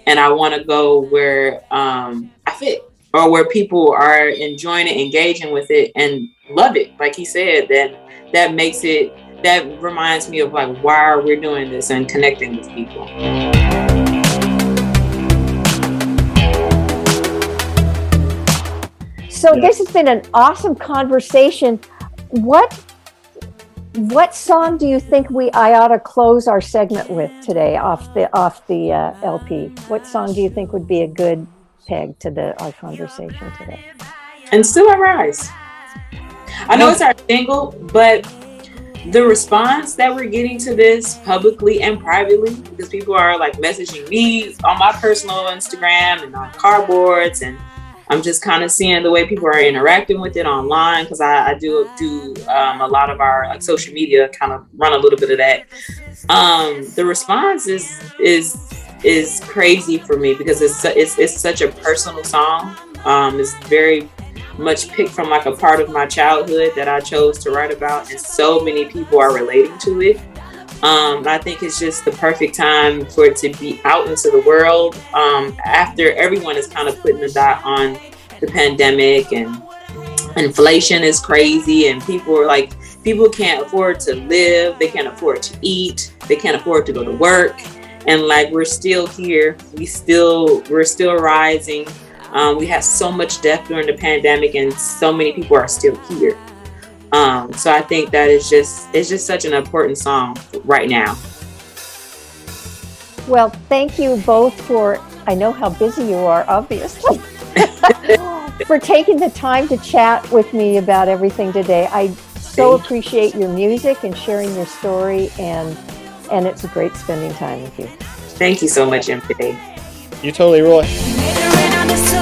and I want to go where um, I fit or where people are enjoying it, engaging with it, and love it. Like he said, that that makes it that reminds me of like why we're doing this and connecting with people. So this has been an awesome conversation. What what song do you think we I ought to close our segment with today off the off the uh, LP? What song do you think would be a good peg to the our conversation today? And still I rise. I know it's our single, but the response that we're getting to this publicly and privately, because people are like messaging me on my personal Instagram and on cardboards, and I'm just kind of seeing the way people are interacting with it online because I, I do do um, a lot of our like social media kind of run a little bit of that. Um, the response is is is crazy for me because it's it's, it's such a personal song. Um, it's very much picked from like a part of my childhood that I chose to write about, and so many people are relating to it. Um, I think it's just the perfect time for it to be out into the world um, after everyone is kind of putting the dot on the pandemic and inflation is crazy, and people are like people can't afford to live, they can't afford to eat, they can't afford to go to work, and like we're still here, we still we're still rising. Um, we had so much death during the pandemic, and so many people are still here. Um, so I think that is just it's just such an important song right now. Well, thank you both for. I know how busy you are, obviously, for taking the time to chat with me about everything today. I so appreciate your music and sharing your story, and and it's great spending time with you. Thank you so much, MJ. You totally rule. Thanks to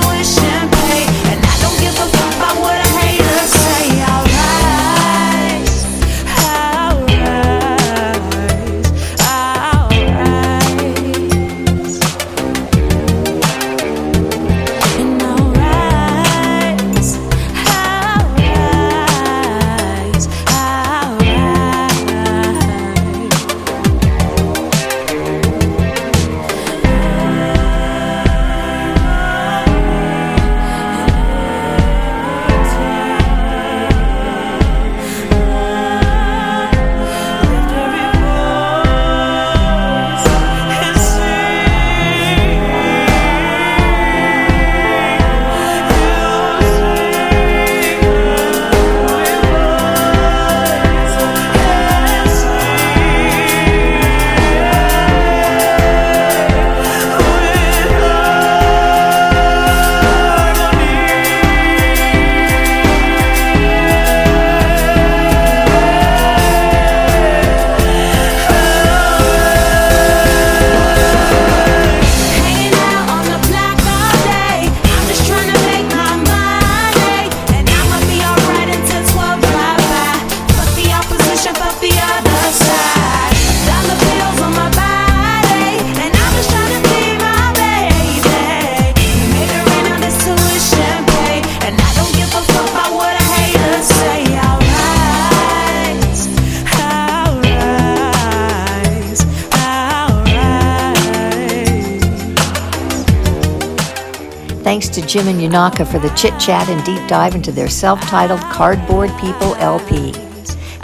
Jim and Yunaka for the chit chat and deep dive into their self titled Cardboard People LP.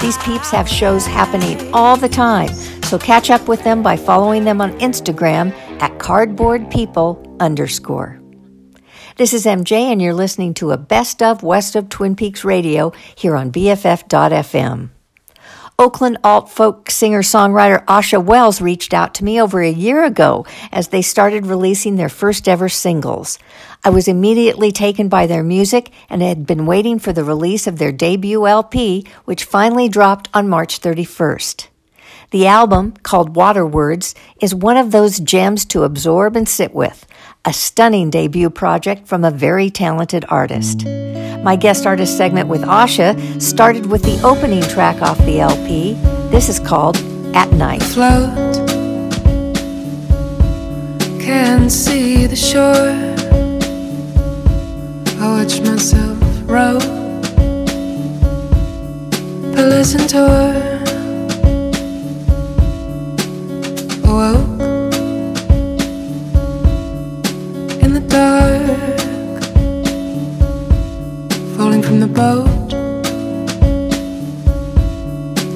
These peeps have shows happening all the time, so catch up with them by following them on Instagram at cardboardpeople underscore. This is MJ, and you're listening to a best of West of Twin Peaks radio here on BFF.FM. Oakland alt folk singer songwriter Asha Wells reached out to me over a year ago as they started releasing their first ever singles. I was immediately taken by their music and had been waiting for the release of their debut LP, which finally dropped on March 31st. The album, called Water Words, is one of those gems to absorb and sit with, a stunning debut project from a very talented artist. My guest artist segment with Asha started with the opening track off the LP. This is called At Night. Float, can't see the shore. I watch myself row, But listen to her. Awoke in the dark, falling from the boat.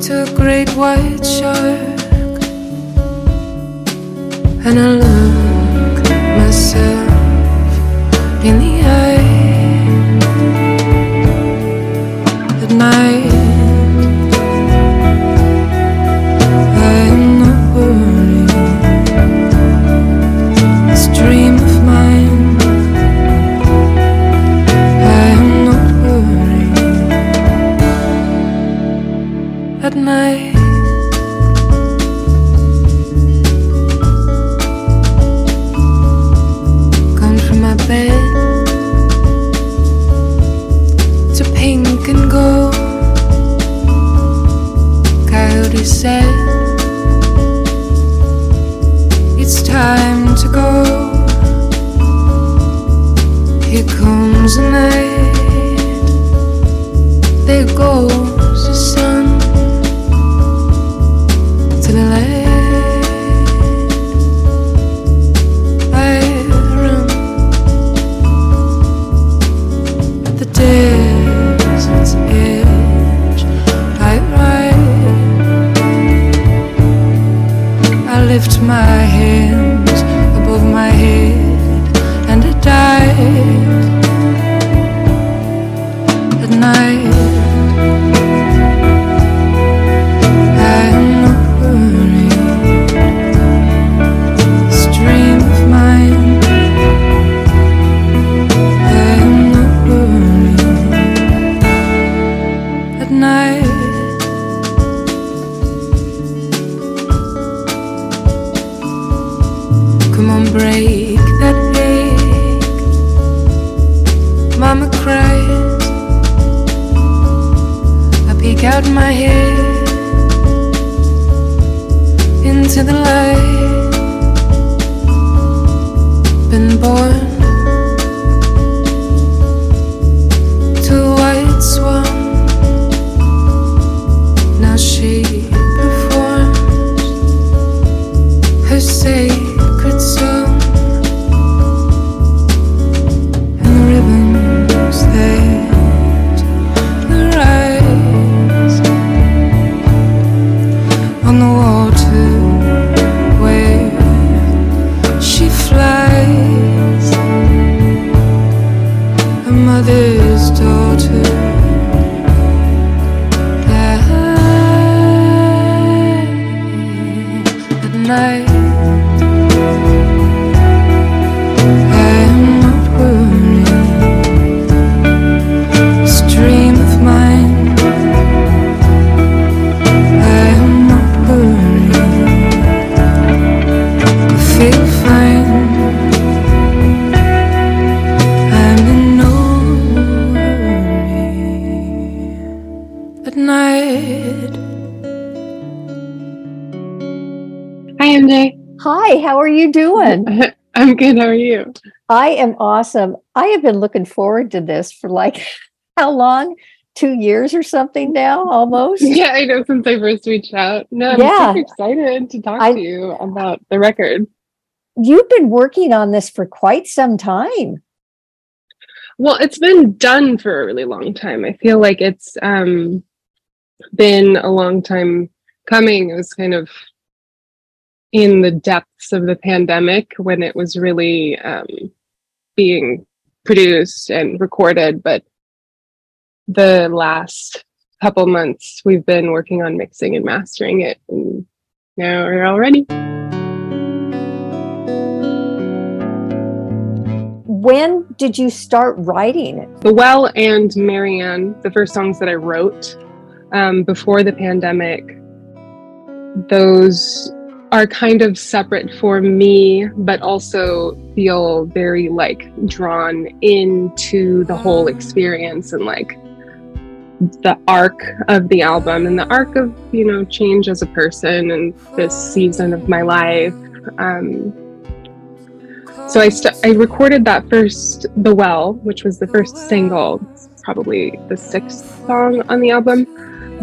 To a great white shark, and I look myself in the eye at night. Come on, break Good. How are you? I am awesome. I have been looking forward to this for like how long? Two years or something now, almost. Yeah, I know since I first reached out. No, I'm Yeah. super excited to talk I- to you about the record. You've been working on this for quite some time. Well, it's been done for a really long time. I feel like it's um, been a long time coming. It was kind of in the depths of the pandemic when it was really um, being produced and recorded. But the last couple months, we've been working on mixing and mastering it, and now we're all ready. When did you start writing? The Well and Marianne, the first songs that I wrote um, before the pandemic, those are kind of separate for me, but also feel very like drawn into the whole experience and like the arc of the album and the arc of, you know, change as a person and this season of my life. Um, so I st- I recorded that first, "The Well," which was the first single, probably the sixth song on the album,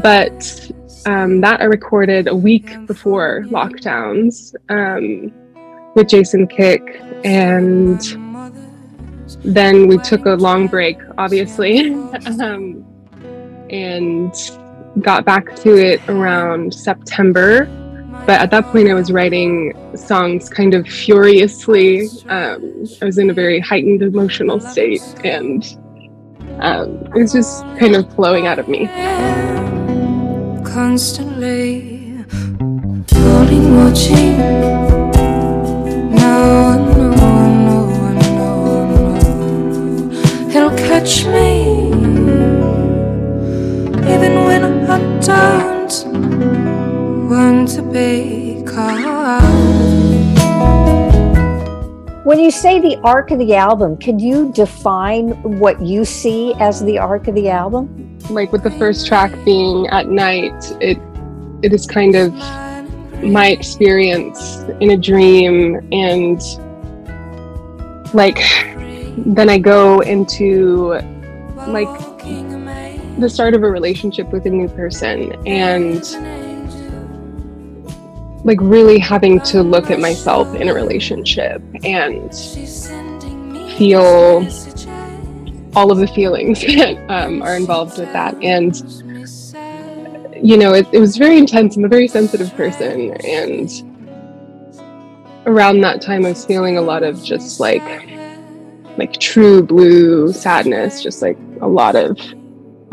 but um, that I recorded a week before lockdowns um, with Jason Kick, and then we took a long break, obviously, um, and got back to it around September. But at that point, I was writing songs kind of furiously. Um, I was in a very heightened emotional state, and um, it was just kind of flowing out of me. Constantly. Falling watching. No I know I know I know I know he'll catch me. Even when I don't want to be caught When you say the arc of the album, can you define what you see as the arc of the album? Like with the first track being at night, it it is kind of my experience in a dream and like then I go into like the start of a relationship with a new person and like really having to look at myself in a relationship and feel all of the feelings that um, are involved with that. And you know it, it was very intense. I'm a very sensitive person. And around that time I was feeling a lot of just like like true blue sadness, just like a lot of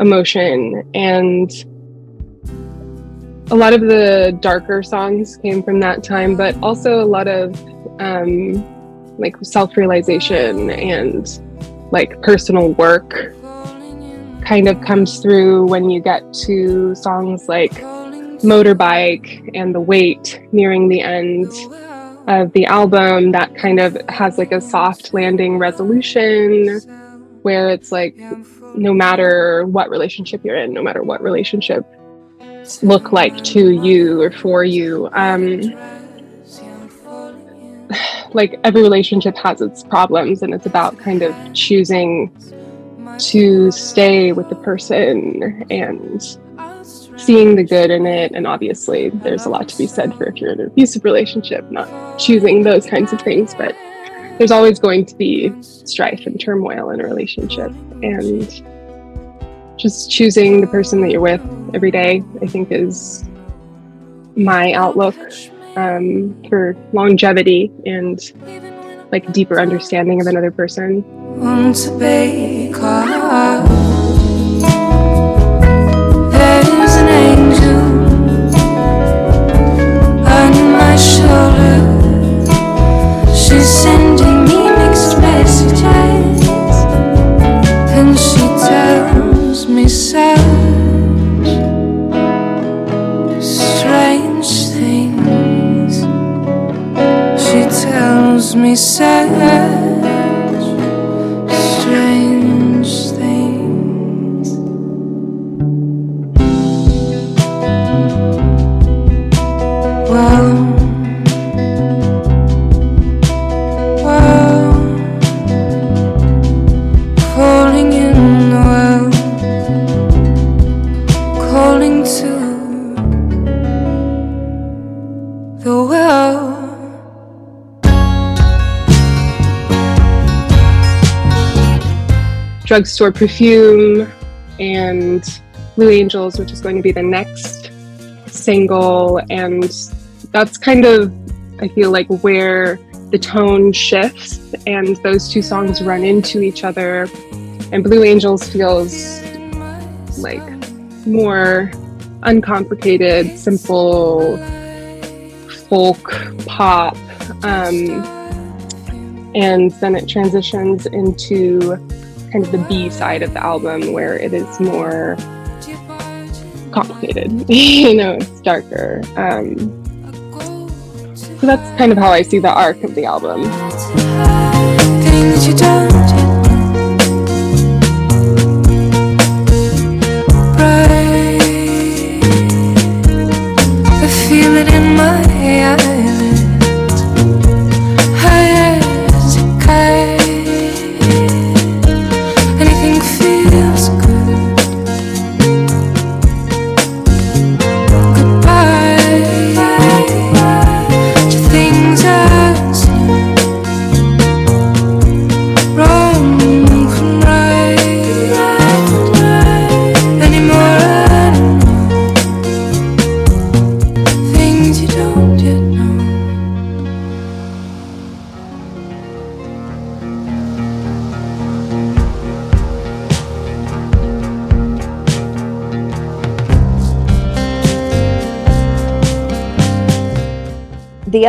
emotion. And a lot of the darker songs came from that time, but also a lot of um, like self-realization and like personal work kind of comes through when you get to songs like motorbike and the weight nearing the end of the album that kind of has like a soft landing resolution where it's like no matter what relationship you're in no matter what relationship look like to you or for you um like every relationship has its problems and it's about kind of choosing to stay with the person and seeing the good in it. And obviously, there's a lot to be said for if you're in an abusive relationship, not choosing those kinds of things. But there's always going to be strife and turmoil in a relationship. And just choosing the person that you're with every day, I think, is my outlook um, for longevity and like deeper understanding of another person. She's sending me mixed messages, me such strange things. She tells me such drugstore perfume and Blue Angels, which is going to be the next single. And that's kind of, I feel like, where the tone shifts and those two songs run into each other. And Blue Angels feels like more uncomplicated, simple folk pop. Um, and then it transitions into kind of the B side of the album where it is more complicated. you know, it's darker. Um, so that's kind of how I see the arc of the album. Feel it in my eyelids.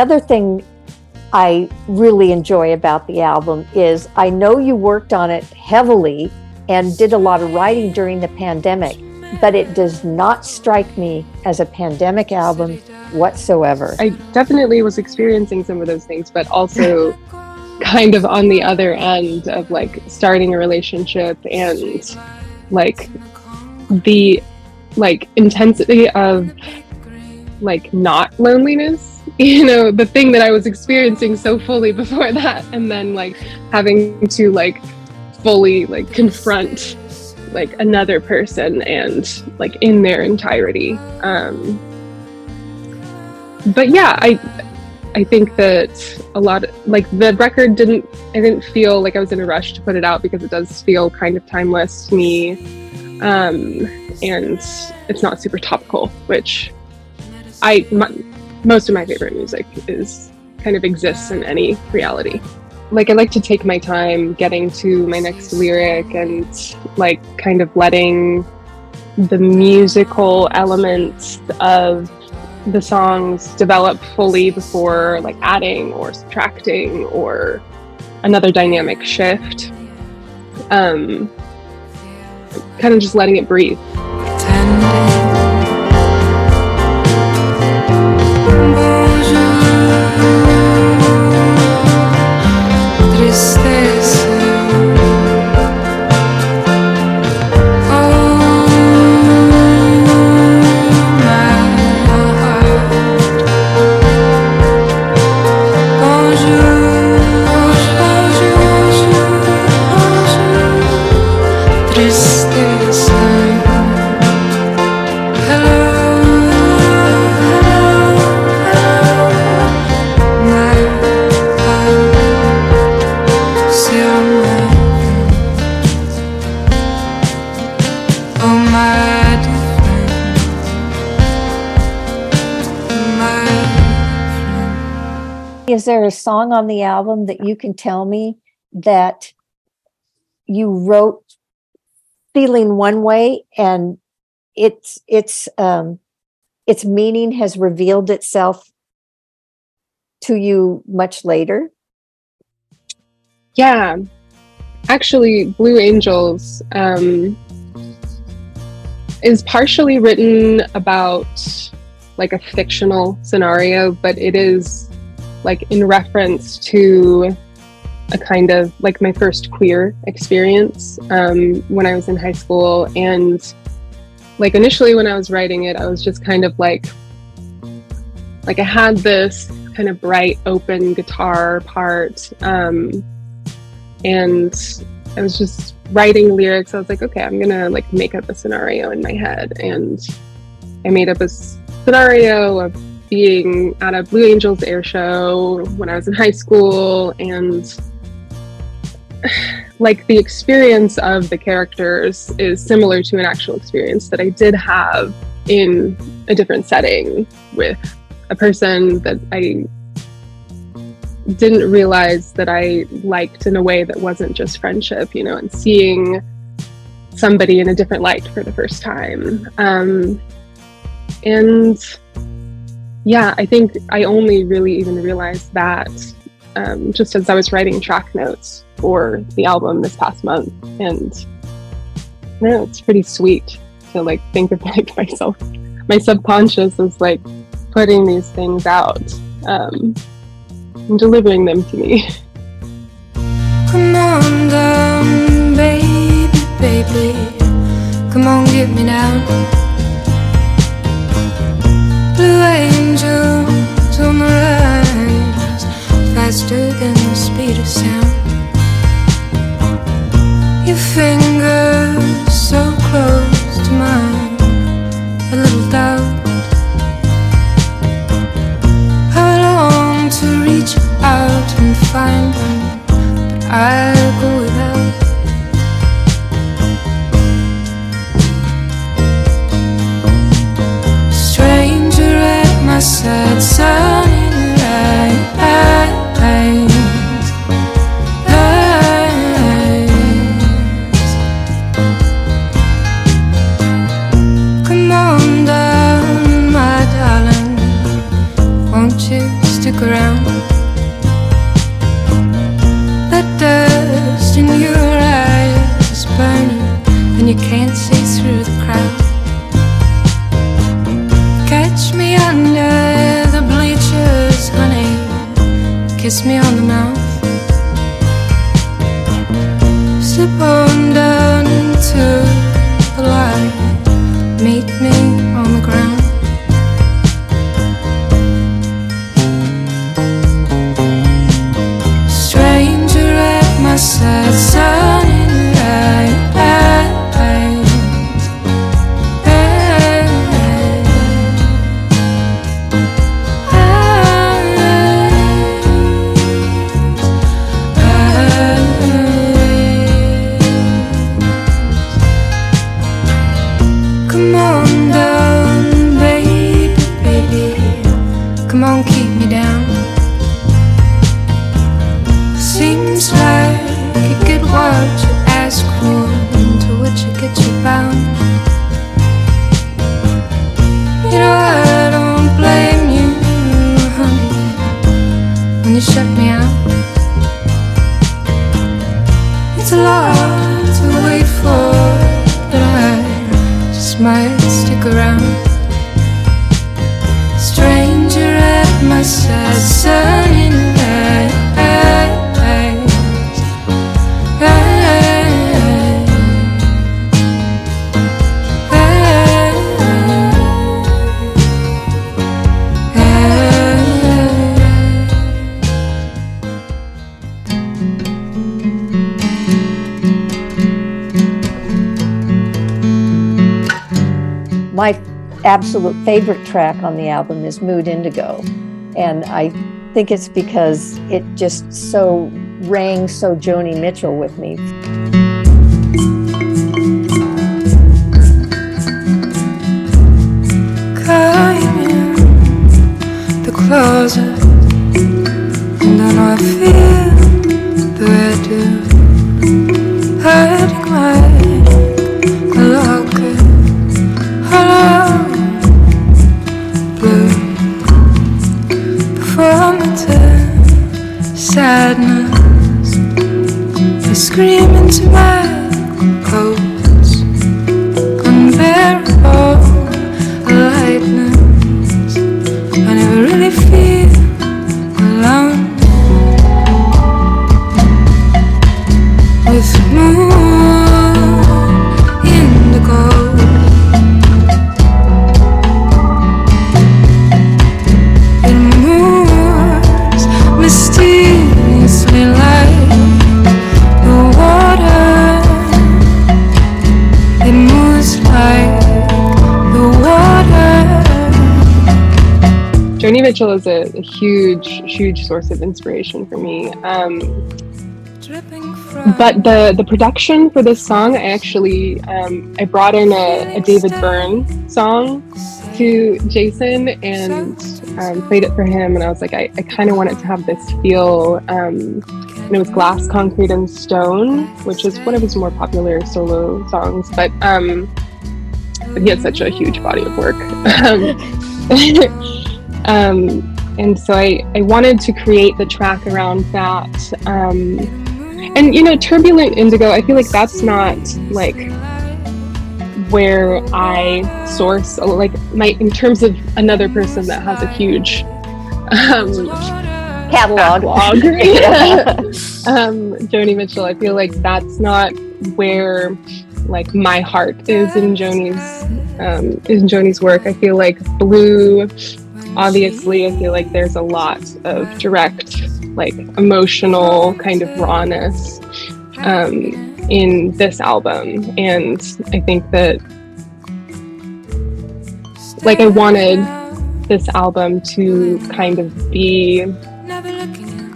Other thing I really enjoy about the album is I know you worked on it heavily and did a lot of writing during the pandemic, but it does not strike me as a pandemic album whatsoever. I definitely was experiencing some of those things, but also kind of on the other end of like starting a relationship and like the like intensity of like not loneliness you know the thing that i was experiencing so fully before that. And then like having to like fully like confront like another person and like in their entirety. Um but yeah i i think that a lot like the record didn't i didn't feel like i was in a rush to put it out because it does feel kind of timeless to me. Um and it's not super topical which i my, most of my favorite music is kind of exists in any reality. Like I like to take my time getting to my next lyric and like kind of letting the musical elements of the songs develop fully before like adding or subtracting or another dynamic shift. Um, kind of just letting it breathe. Oh, Is there a song on the album that you can tell me that you wrote feeling one way and it's it's um its meaning has revealed itself to you much later? Yeah, actually, Blue Angels um, is partially written about like a fictional scenario, but it is like in reference to a kind of like my first queer experience um, when I was in high school. And like initially, when I was writing it, I was just kind of like, like I had this kind of bright, open guitar part. Um, and I was just writing lyrics. I was like, okay, I'm gonna like make up a scenario in my head, and I made up a scenario of being at a Blue Angels air show when I was in high school, and like the experience of the characters is similar to an actual experience that I did have in a different setting with a person that I didn't realize that I liked in a way that wasn't just friendship, you know, and seeing somebody in a different light for the first time. Um, and yeah, I think I only really even realized that um, just as I was writing track notes for the album this past month. And don't know, it's pretty sweet to like think of like myself, my subconscious is like putting these things out. Um, and delivering them to me. Come on down, baby, baby. Come on, get me down. Blue angels on the rise, faster than the speed of sound. Your fingers so close to mine, a little doubt. I long to reach out and find them, but I go without. At my Kiss me on the mouth. Slip on down into to wait for, absolute favorite track on the album is Mood Indigo. And I think it's because it just so rang so Joni Mitchell with me. the closet, and I feel scream into my Mitchell is a, a huge, huge source of inspiration for me. Um, but the the production for this song, I actually um, I brought in a, a David Byrne song to Jason and um, played it for him, and I was like, I, I kind of want it to have this feel. Um, and it was Glass, Concrete, and Stone, which is one of his more popular solo songs. But um, but he had such a huge body of work. Um, and so I, I wanted to create the track around that. Um, and you know, Turbulent Indigo, I feel like that's not like where I source like my in terms of another person that has a huge um, Catalog. backlog. um, Joni Mitchell, I feel like that's not where like my heart is in Joni's um, in Joni's work. I feel like Blue, obviously, I feel like there's a lot of direct, like emotional kind of rawness um, in this album, and I think that like I wanted this album to kind of be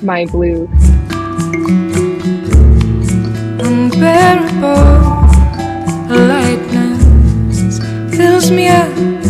my blue unbearable lightness fills me up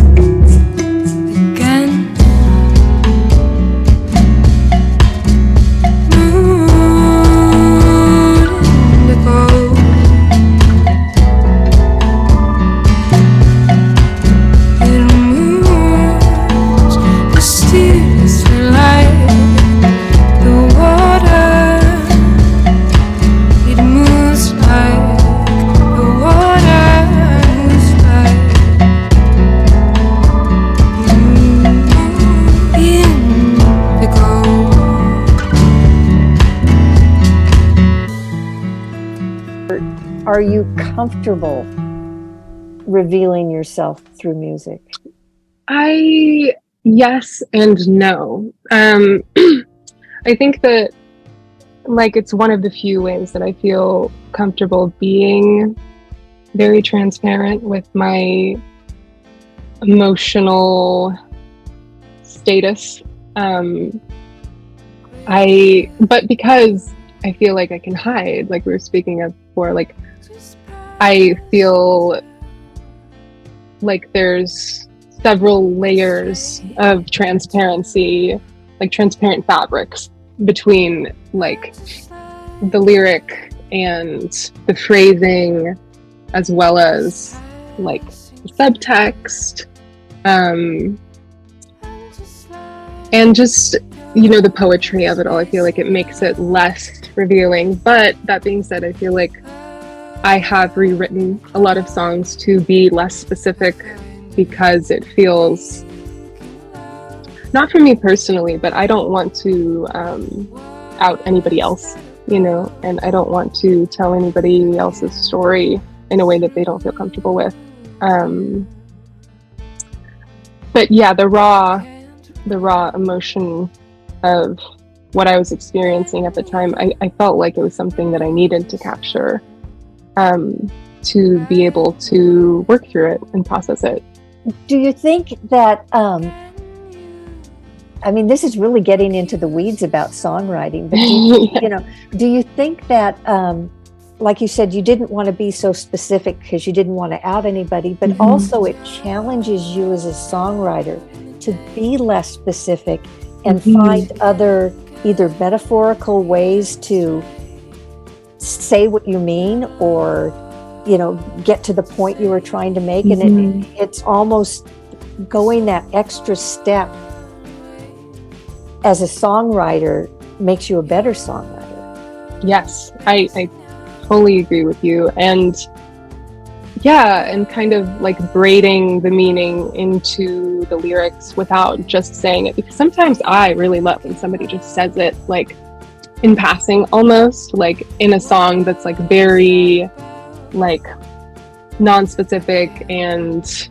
Are you comfortable revealing yourself through music? I yes and no. Um, I think that like it's one of the few ways that I feel comfortable being very transparent with my emotional status. Um, I but because I feel like I can hide, like we were speaking of before, like I feel like there's several layers of transparency, like transparent fabrics between like the lyric and the phrasing, as well as like subtext, um, and just you know the poetry of it all. I feel like it makes it less revealing. But that being said, I feel like I have rewritten a lot of songs to be less specific because it feels not for me personally, but I don't want to um, out anybody else, you know, and I don't want to tell anybody else's story in a way that they don't feel comfortable with. Um, but yeah, the raw, the raw emotion of what I was experiencing at the time, I, I felt like it was something that I needed to capture um, to be able to work through it and process it. Do you think that? Um, I mean, this is really getting into the weeds about songwriting, but do you, you know, do you think that, um, like you said, you didn't want to be so specific because you didn't want to out anybody, but Mhm. also it challenges you as a songwriter to be less specific and Mhm. find other either metaphorical ways to say what you mean or you know get to the point you were trying to make and Mhm. it, it's almost going that extra step as a songwriter makes you a better songwriter Yes, I, I totally agree with you. And yeah, and kind of like braiding the meaning into the lyrics without just saying it. Because sometimes I really love when somebody just says it like in passing almost, like in a song that's like very like non-specific and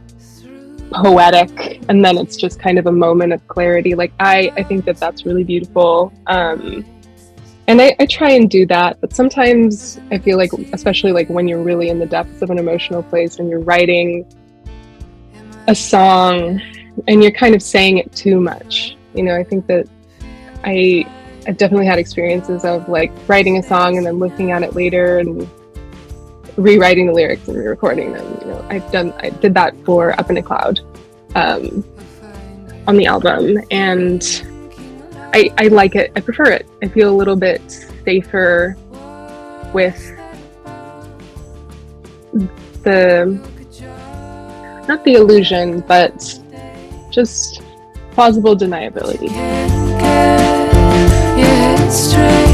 poetic and then it's just kind of a moment of clarity. Like i i think that that's really beautiful um and I, I try and do that but sometimes i feel like especially like when you're really in the depths of an emotional place and you're writing a song and you're kind of saying it too much you know i think that i i've definitely had experiences of like writing a song and then looking at it later and rewriting the lyrics and re-recording them you know i've done i did that for up in a cloud um, on the album and I, I like it. I prefer it. I feel a little bit safer with the not the illusion, but just plausible deniability. Straight.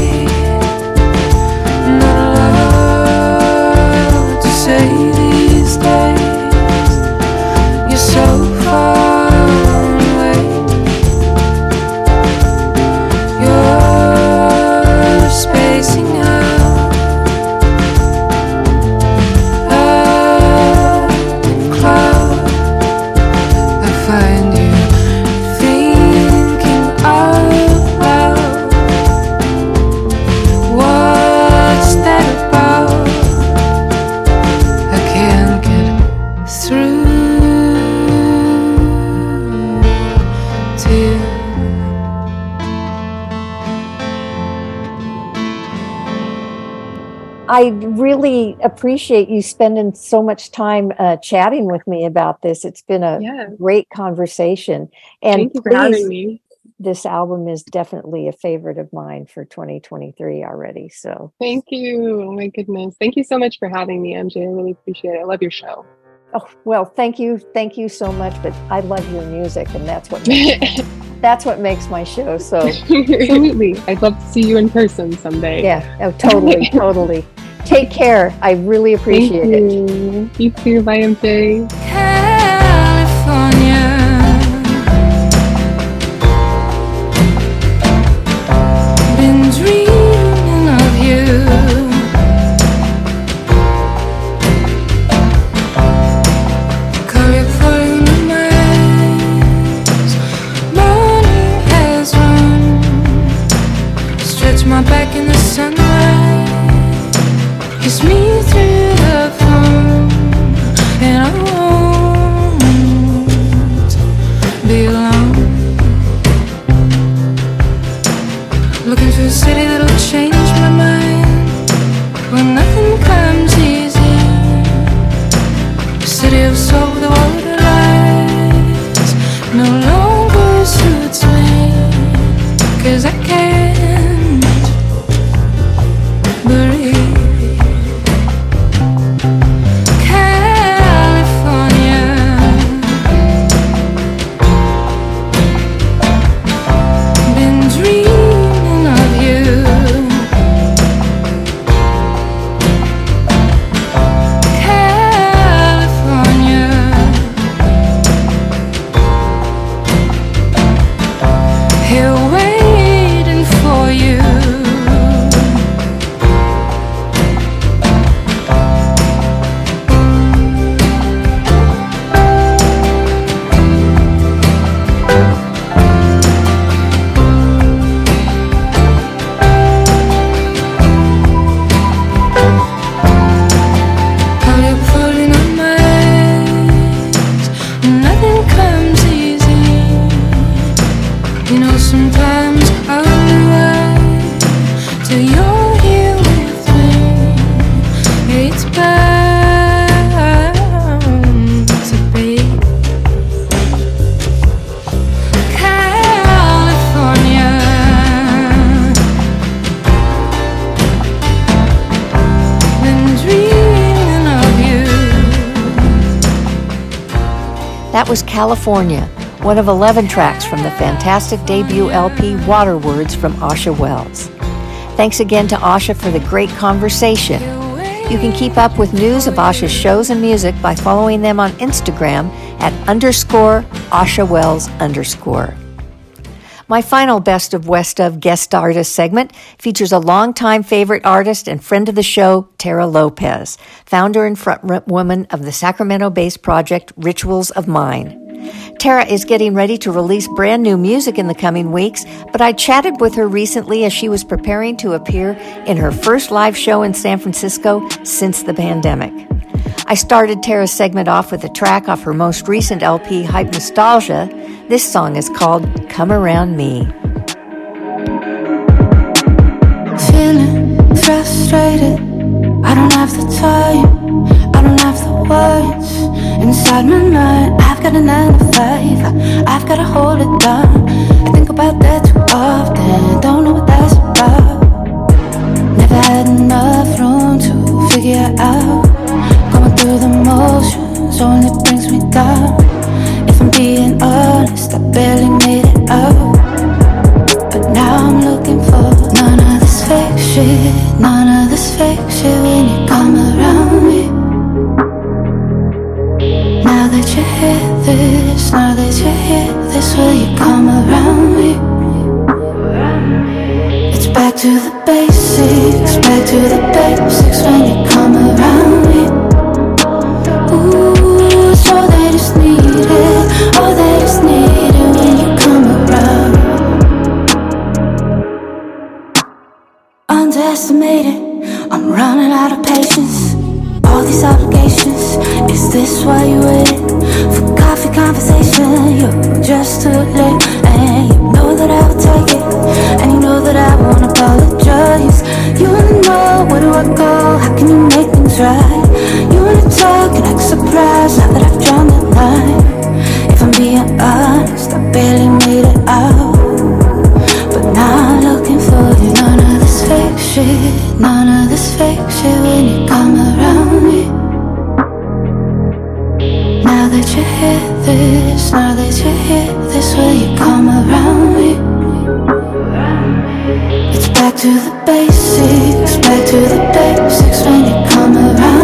Appreciate you spending so much time uh, chatting with me about this it's been a Yeah. great conversation and Thank you for having please, me. this album is definitely a favorite of mine for 2023 already so Thank you. Oh my goodness. Thank you so much for having me, MJ. I really appreciate it. I love your show. Oh, well, thank you. Thank you so much. But I love your music and that's what makes, that's what makes my show. So Absolutely. I'd love to see you in person someday. yeah, oh, totally, totally. Take care. I really Thank appreciate it. you. You too. Bye, MJ. California, one of 11 tracks from the fantastic debut LP Water Words from Asha Wells. Thanks again to Asha for the great conversation. You can keep up with news of Asha's shows and music by following them on Instagram at underscore Asha Wells underscore. My final Best of West of guest artist segment features a longtime favorite artist and friend of the show, Terra Lopez, founder and frontwoman of the Sacramento based project Rituals of Mine. Terra is getting ready to release brand new music in the coming weeks, but I chatted with her recently as she was preparing to appear in her first live show in San Francisco since the pandemic. I started Terra's segment off with a track off her most recent LP, Hype Nostalgia. This song is called Come Around Me. Feeling frustrated. I don't have the time. Have the words inside my mind. I've got a nine to five. I've got to hold it down. I think about that too often. Don't know what that's about. Never had enough room to figure out. Going through the motions only brings me down. If I'm being honest, I barely made it out. But now I'm looking for none of this fake shit, none of this fake shit when you come around me. Now that you hear this, now that you hear this, will you come around me? It's back to the basics, back to the basics when you come around me. Ooh, it's all they just needed, all they just needed when you come around. Underestimated, I'm running out of patience. All these obligations, is this why you waited for coffee conversation? You're just too late, and you know that I will take it, and you know that I won't apologize. You wanna know where do I go? How can you make things right? You wanna talk and act surprised now that I've drawn the line. If I'm being honest, I barely made it out. Shit, none of this fake shit when you come around me. Now that you hear this, now that you hear this, will you come around me? It's back to the basics, back to the basics when you come around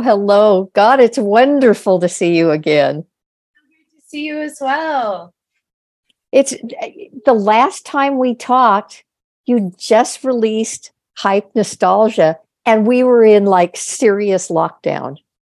Hello, hello. God, it's wonderful to see you again. Good To see you as well. It's the last time we talked, you just released Hype Nostalgia, and we were in like serious lockdown.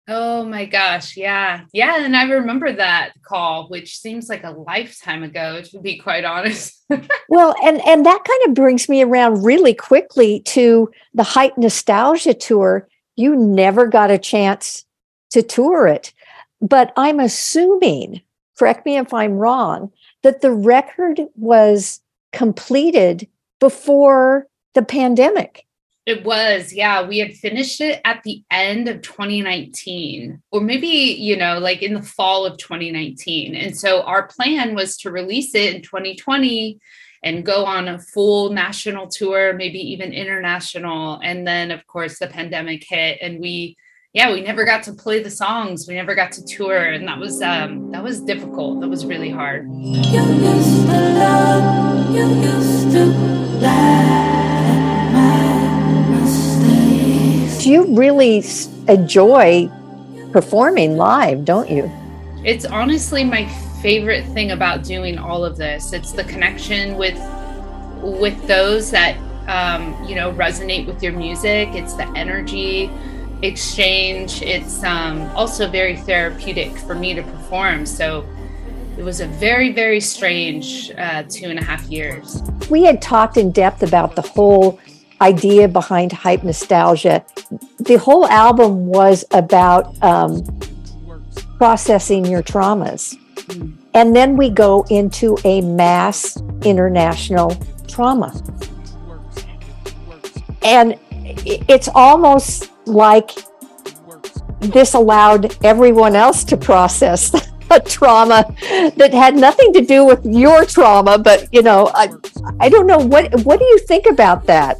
Oh my gosh. Yeah. Yeah. And I remember that call, which seems like a lifetime ago, to be quite honest. Well, and and that kind of brings me around really quickly to the Hype Nostalgia tour. You never got a chance to tour it, but I'm assuming, correct me if I'm wrong, that the record was completed before the pandemic. It was, yeah. We had finished it at the end of 2019, or maybe, you know, like in the fall of 2019. And so our plan was to release it in 2020 and go on a full national tour, maybe even international. And then, of course, the pandemic hit, and we, yeah, we never got to play the songs. We never got to tour, and that was um, that was difficult. That was really hard. You used to love, you used to laugh at my mistakes. You really enjoy performing live, don't you? It's honestly my favorite thing about doing all of this. It's the connection with with those that um, you know resonate with your music. It's the energy exchange. It's um, also very therapeutic for me to perform. So it was a very very strange uh, two and a half years. We had talked in depth about the whole idea behind hype nostalgia. The whole album was about um, processing your traumas. And then we go into a mass international trauma. And it's almost like this allowed everyone else to process a trauma that had nothing to do with your trauma but you know i i don't know what what do you think about that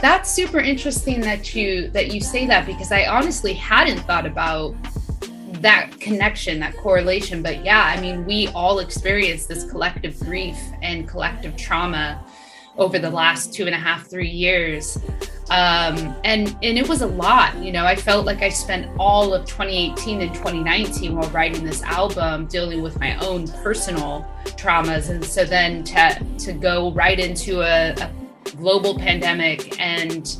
That's super interesting that you that you say that because I honestly hadn't thought about that connection, that correlation. But yeah, I mean, we all experienced this collective grief and collective trauma over the last two and a half, three years. Um, and and it was a lot, you know. I felt like I spent all of 2018 and 2019 while writing this album dealing with my own personal traumas, and so then to to go right into a, a global pandemic and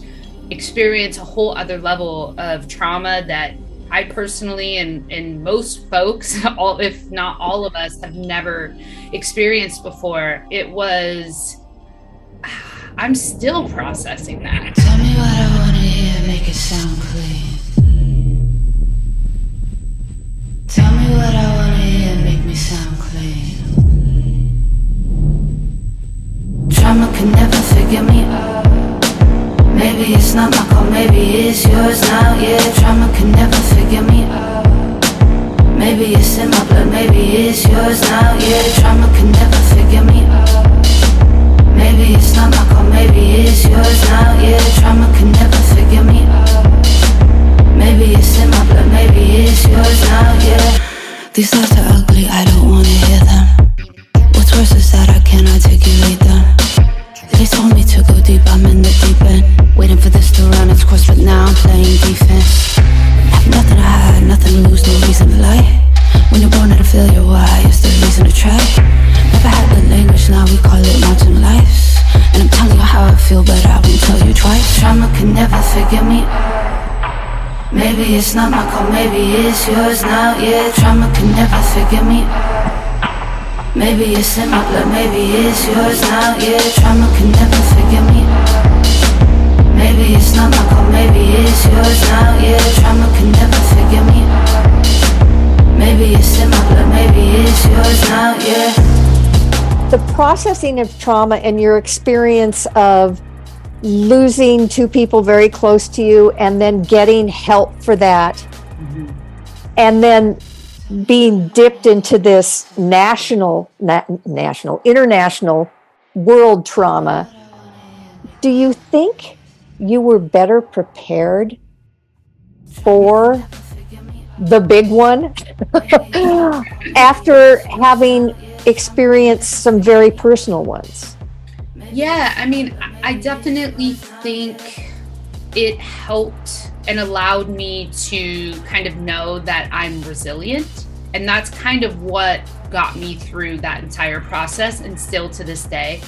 experience a whole other level of trauma that I personally and and most folks, all if not all of us, have never experienced before. It was. I'm still processing that. Tell me what I wanna hear, make it sound clean. Tell me what I wanna hear, make me sound clean. Trauma can never figure me out. Maybe it's not my call, maybe it's yours now. Yeah, trauma can never figure me out. Maybe it's in my blood, maybe it's yours now. Yeah, trauma can never figure me out. Maybe it's not my call, maybe it's yours now. Yeah, trauma can never figure me out. Maybe it's in my blood, maybe it's yours now. Yeah. These thoughts are ugly, I don't wanna hear them. What's worse is that I can't articulate them. They told me to go deep, I'm in the deep end. Waiting for this to run its course, but now I'm playing defense. Have nothing to hide, nothing to lose, no reason to lie. When you're born at a failure, why is there reason to try? Never had the language, now we call it mountain life. And I'm telling you how I feel, but I won't tell you twice. Trauma can never figure me. Maybe it's not my call, maybe it's yours now. Yeah, trauma can never figure me out. Maybe it's in my blood, maybe it's yours now. Yeah, trauma can never figure me out. Maybe it's not my call, maybe it's yours now. Yeah, trauma can never figure me out. Maybe it's in my blood, maybe it's yours now. Yeah. the processing of trauma and your experience of losing two people very close to you and then getting help for that mm-hmm. and then being dipped into this national na- national international world trauma do you think you were better prepared for the big one? After having experienced some very personal ones? Yeah, I mean, I- I definitely think it helped and allowed me to kind of know that I'm resilient. And that's kind of what got me through that entire process and still to this day.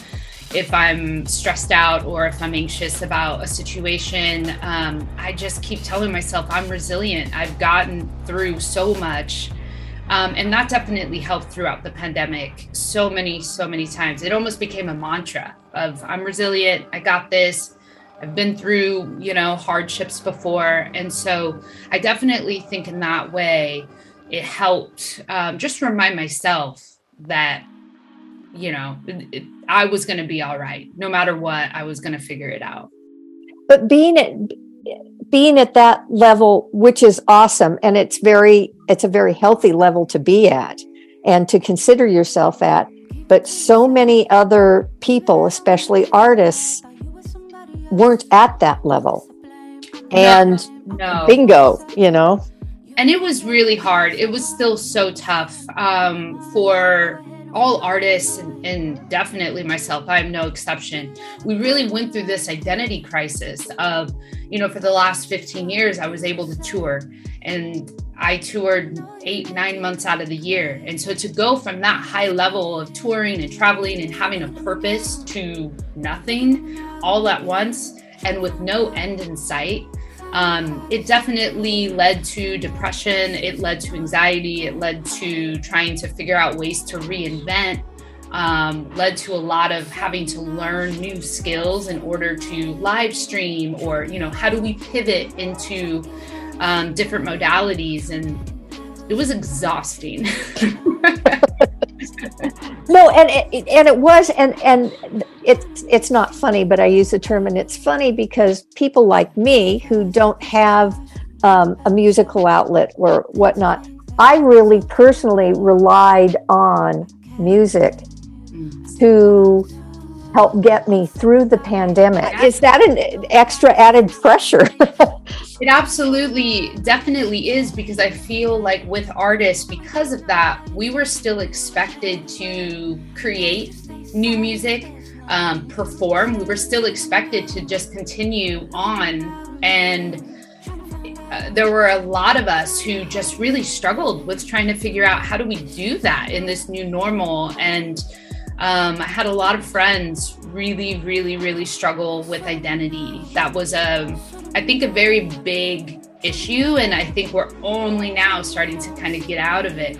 If I'm stressed out or if I'm anxious about a situation, um, I just keep telling myself I'm resilient. I've gotten through so much. Um, and that definitely helped throughout the pandemic so many, so many times. It almost became a mantra of I'm resilient, I got this. I've been through, you know, hardships before. And so I definitely think in that way, it helped um, just remind myself that you know, it, it, I was going to be all right. No matter what, I was going to figure it out. But being at being at that level, which is awesome, and it's very it's a very healthy level to be at and to consider yourself at. But so many other people, especially artists, weren't at that level. And No. bingo, you know. and it was really hard it was still so tough um, for all artists and, and definitely myself i'm no exception we really went through this identity crisis of you know for the last 15 years i was able to tour and i toured eight nine months out of the year. And so to go from that high level of touring and traveling and having a purpose to nothing all at once and with no end in sight um, it definitely led to depression it led to anxiety it led to trying to figure out ways to reinvent um, led to a lot of having to learn new skills in order to live stream or you know how do we pivot into um, different modalities and it was exhausting. No, and it, and it was, and and it's it's not funny, but I use the term, and it's funny because people like me who don't have um, a musical outlet or whatnot, I really personally relied on music to help get me through the pandemic. Is that an extra added pressure? It absolutely, definitely is because I feel like with artists, because of that, we were still expected to create new music, um, perform. We were still expected to just continue on. And uh, there were a lot of us who just really struggled with trying to figure out how do we do that in this new normal. And um, I had a lot of friends really, really, really struggle with identity. That was a, I think, a very big issue, and I think we're only now starting to kind of get out of it.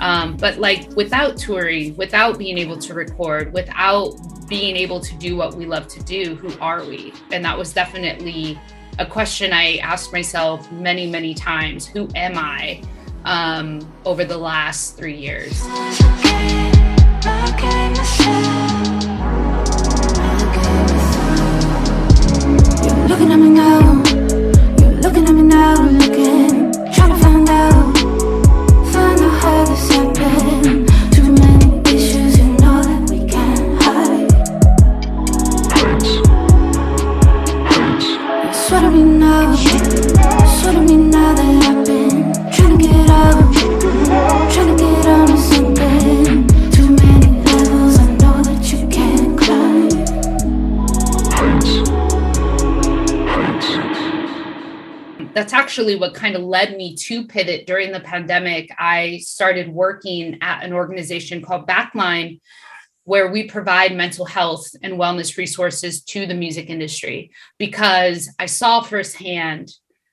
Um, but like without touring, without being able to record, without being able to do what we love to do, who are we? And that was definitely a question I asked myself many, many times. Who am I? Um, over the last three years. You're looking at me now, you're looking at me now, actually what kind of led me to pivot during the pandemic. I started working at an organization called Backline, where we provide mental health and wellness resources to the music industry because I saw firsthand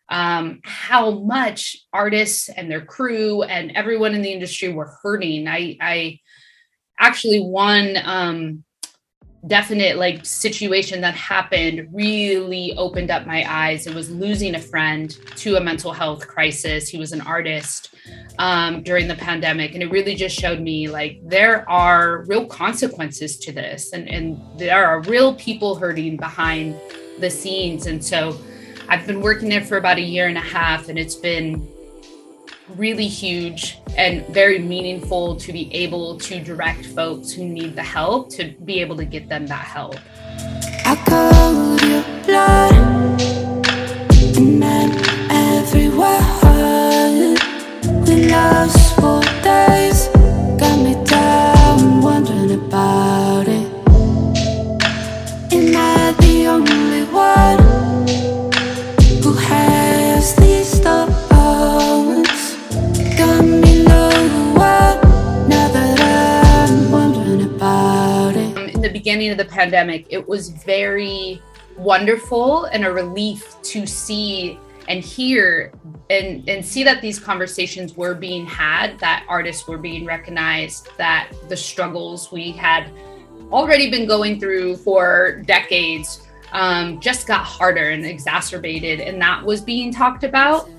um, how much artists and their crew and everyone in the industry were hurting. I, I actually won um, definite like situation that happened really opened up my eyes. It was losing a friend to a mental health crisis. He was an artist um, during the pandemic, and it really just showed me like there are real consequences to this, and and there are real people hurting behind the scenes. And so, I've been working there for about a year and a half, and it's been really huge and very meaningful to be able to direct folks who need the help to be able to get them that help. Blood everywhere. We lost days, beginning of the pandemic, it was very wonderful and a relief to see and hear and, and see that these conversations were being had, that artists were being recognized, that the struggles we had already been going through for decades um, just got harder and exacerbated, and that was being talked about.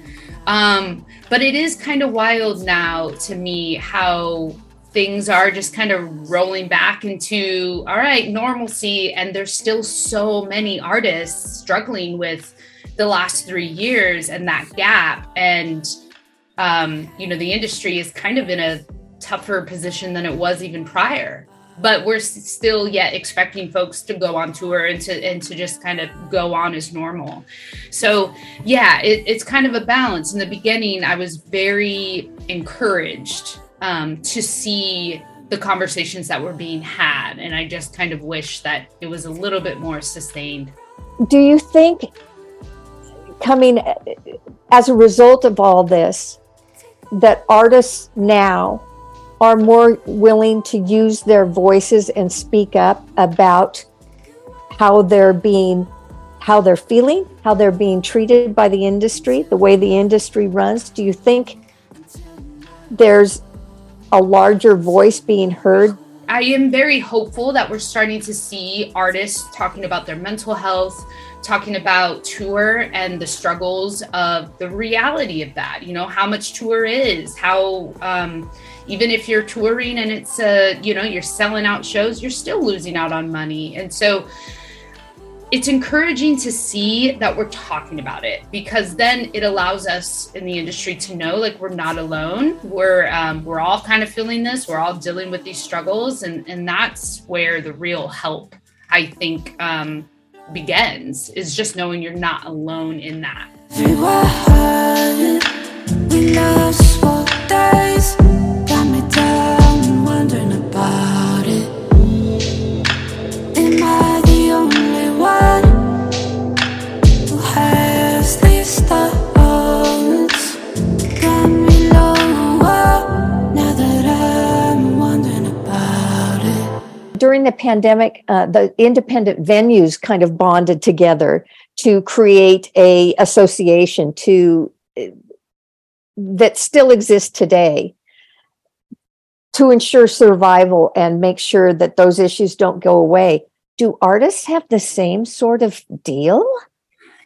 Um, but it is kind of wild now to me how things are just kind of rolling back into all right normalcy. And there's still so many artists struggling with the last three years and that gap. And um, you know the industry is kind of in a tougher position than it was even prior. But we're still yet expecting folks to go on tour and to and to just kind of go on as normal. So yeah it, it's kind of a balance. In the beginning i was very encouraged um, to see the conversations that were being had. And i just kind of wish that it was a little bit more sustained. Do you think coming as a result of all this that artists now are more willing to use their voices and speak up about how they're being how they're feeling how they're being treated by the industry the way the industry runs? Do you think there's a larger voice being heard? I am very hopeful that we're starting to see artists talking about their mental health talking about tour and the struggles of the reality of that you know how much tour is how um, even if you're touring and it's a you know you're selling out shows you're still losing out on money. And so it's encouraging to see that we're talking about it because then it allows us in the industry to know like we're not alone. We're um, we're all kind of feeling this. We're all dealing with these struggles and and that's where the real help i think um, begins is just knowing you're not alone in that. During the pandemic, uh, the independent venues kind of bonded together to create a association to that still exists today to ensure survival and make sure that those issues don't go away. Do artists have the same sort of deal?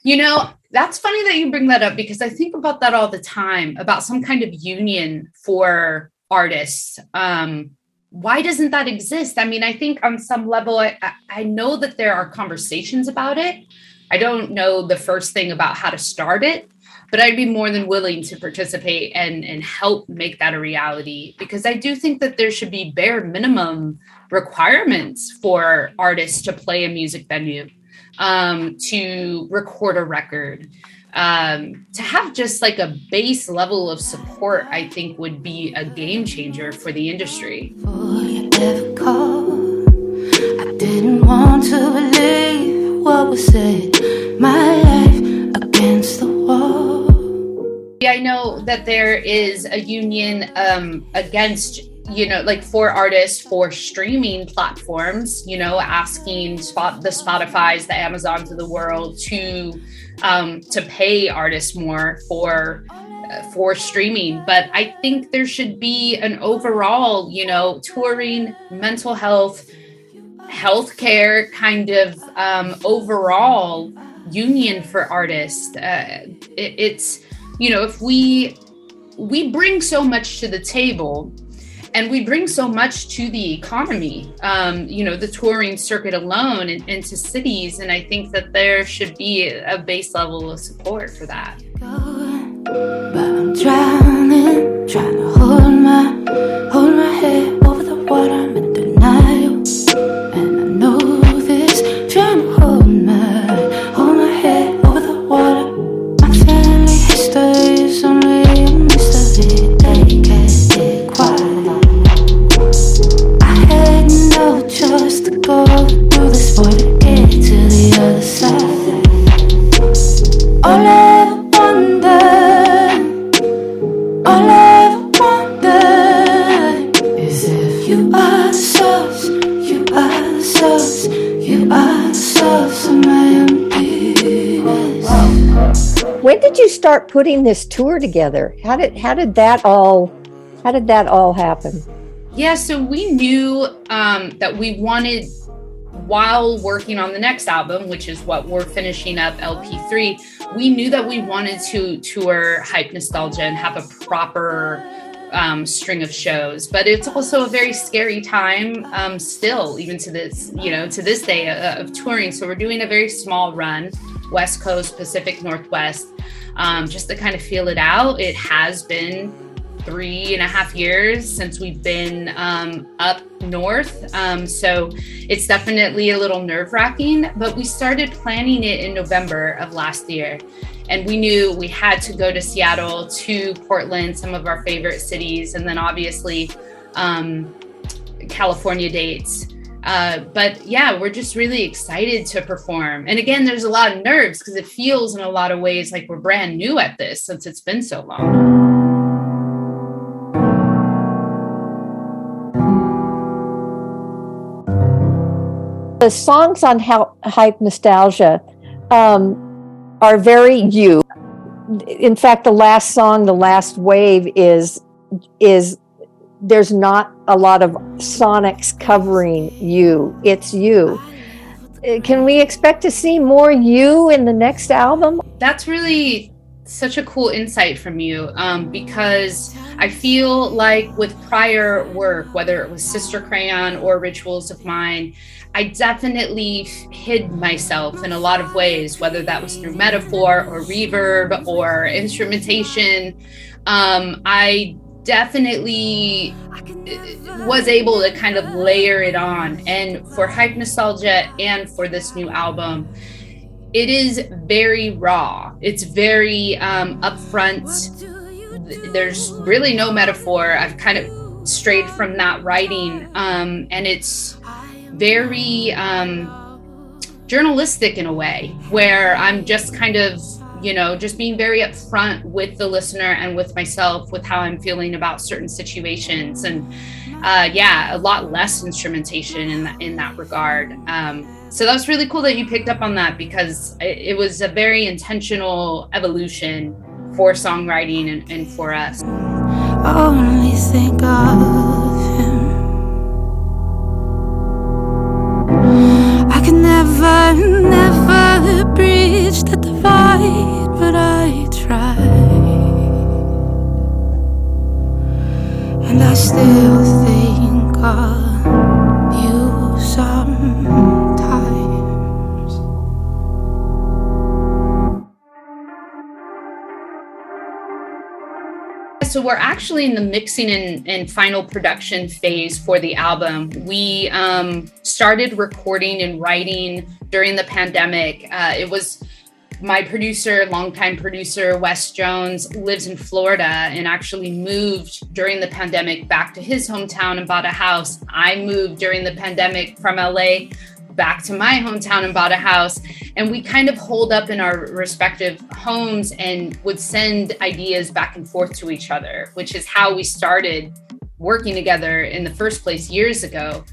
You know, that's funny that you bring that up because I think about that all the time about some kind of union for artists. Um, why doesn't that exist? I mean, I think on some level, I, I know that there are conversations about it. I don't know the first thing about how to start it, but I'd be more than willing to participate and, and help make that a reality because I do think that there should be bare minimum requirements for artists to play a music venue, um, to record a record, um, to have just like a base level of support, I think would be a game changer for the industry. I didn't want to believe what was said. My life against the wall. Yeah, I know that there is a union um, against you know like for artists for streaming platforms you know asking spot the spotify's the amazons of the world to um, to pay artists more for uh, for streaming. But i think there should be an overall you know touring mental health healthcare kind of um, overall union for artists. Uh, it, it's you know if we we bring so much to the table and we bring so much to the economy um, you know the touring circuit alone and into cities and i think that there should be a base level of support for that. But i'm drowning trying to hold my hold my head over the water did you start putting this tour together? How did how did that all how did that all happen? Yeah, so we knew um, that we wanted, while working on the next album, which is what we're finishing up, LP3, we knew that we wanted to tour Hype Nostalgia and have a proper um, string of shows. But it's also a very scary time um, still, even to this, you know, to this day uh, of touring. So we're doing a very small run, West Coast, Pacific Northwest, um, just to kind of feel it out. It has been three and a half years since we've been um, up north. Um, so it's definitely a little nerve wracking, but we started planning it in November of last year. And we knew we had to go to Seattle, to Portland, some of our favorite cities, and then obviously um, California dates. Uh, but yeah, we're just really excited to perform. And again, there's a lot of nerves because it feels in a lot of ways like we're brand new at this since it's been so long. The songs on Hype Nostalgia um, are very you. In fact, the last song, "The Last Wave," is is there's not a lot of sonics covering you. It's you. Uh, can we expect to see more you in the next album? That's really such a cool insight from you um, because I feel like with prior work, whether it was Sister Crayon or Rituals of Mine, I definitely hid myself in a lot of ways, whether that was through metaphor or reverb or instrumentation. Um, I definitely was able to kind of layer it on. And for Hype Nostalgia and for this new album, it is very raw. It's very um, upfront. There's really no metaphor. I've kind of strayed from that writing, um, and it's very um, journalistic in a way, where I'm just kind of, you know, just being very upfront with the listener and with myself with how I'm feeling about certain situations, and uh, yeah, a lot less instrumentation in that in that regard. Um, so that was really cool that you picked up on that because it, it was a very intentional evolution for songwriting and, and for us. So we're actually in the mixing and, and final production phase for the album. We um, started recording and writing during the pandemic. Uh, it was my producer, longtime producer, Wes Jones, lives in Florida and actually moved during the pandemic back to his hometown and bought a house. I moved during the pandemic from LA back to my hometown and bought a house. And we kind of hold up in our respective homes and would send ideas back and forth to each other, which is how we started working together in the first place years ago.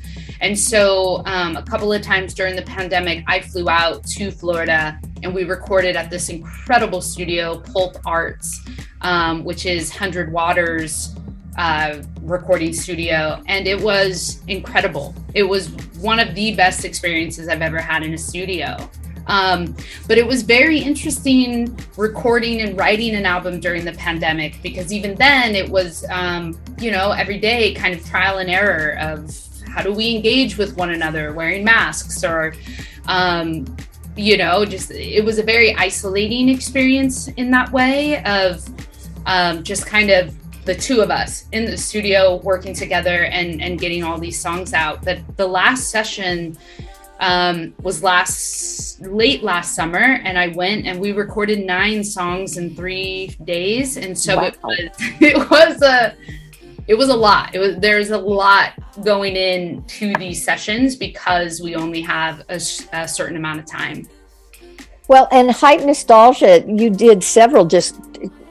And so, um, a couple of times during the pandemic, I flew out to Florida and we recorded at this incredible studio, Pulp Arts, um, which is 100 Waters uh, recording studio, and it was incredible. It was one of the best experiences I've ever had in a studio. Um, but it was very interesting recording and writing an album during the pandemic because even then it was, um, you know, every day kind of trial and error of how do we engage with one another wearing masks or, um, you know, just it was a very isolating experience in that way of um, just kind of the two of us in the studio working together and and getting all these songs out. But the last session um, was last late last summer, and I went and we recorded nine songs in three days, and so wow. it was it was a it was a lot. It was there's a lot going in to these sessions because we only have a, a certain amount of time. Well, and hype nostalgia, you did several just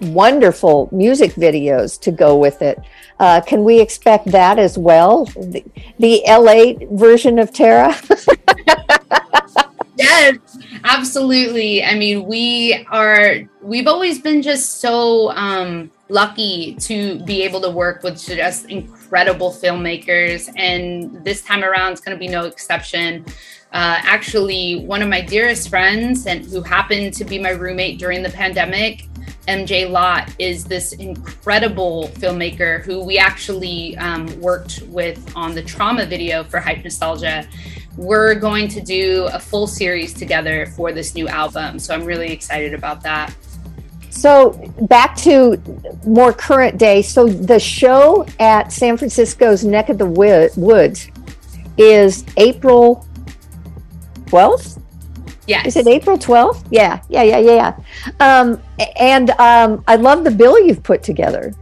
wonderful music videos to go with it. Uh, can we expect that as well? The, the LA version of Terra? yes, absolutely. I mean, we are, we've always been just so um, lucky to be able to work with just incredible filmmakers. And this time around, it's going to be no exception. Uh, actually, one of my dearest friends, and who happened to be my roommate during the pandemic, MJ Lott is this incredible filmmaker who we actually um, worked with on the trauma video for Hype Nostalgia. We're going to do a full series together for this new album. So I'm really excited about that. So back to more current day. So the show at San Francisco's Neck of the Woods is April 12th. Yes. Is it April 12th? Yeah, yeah, yeah, yeah. Um, and um, I love the bill you've put together.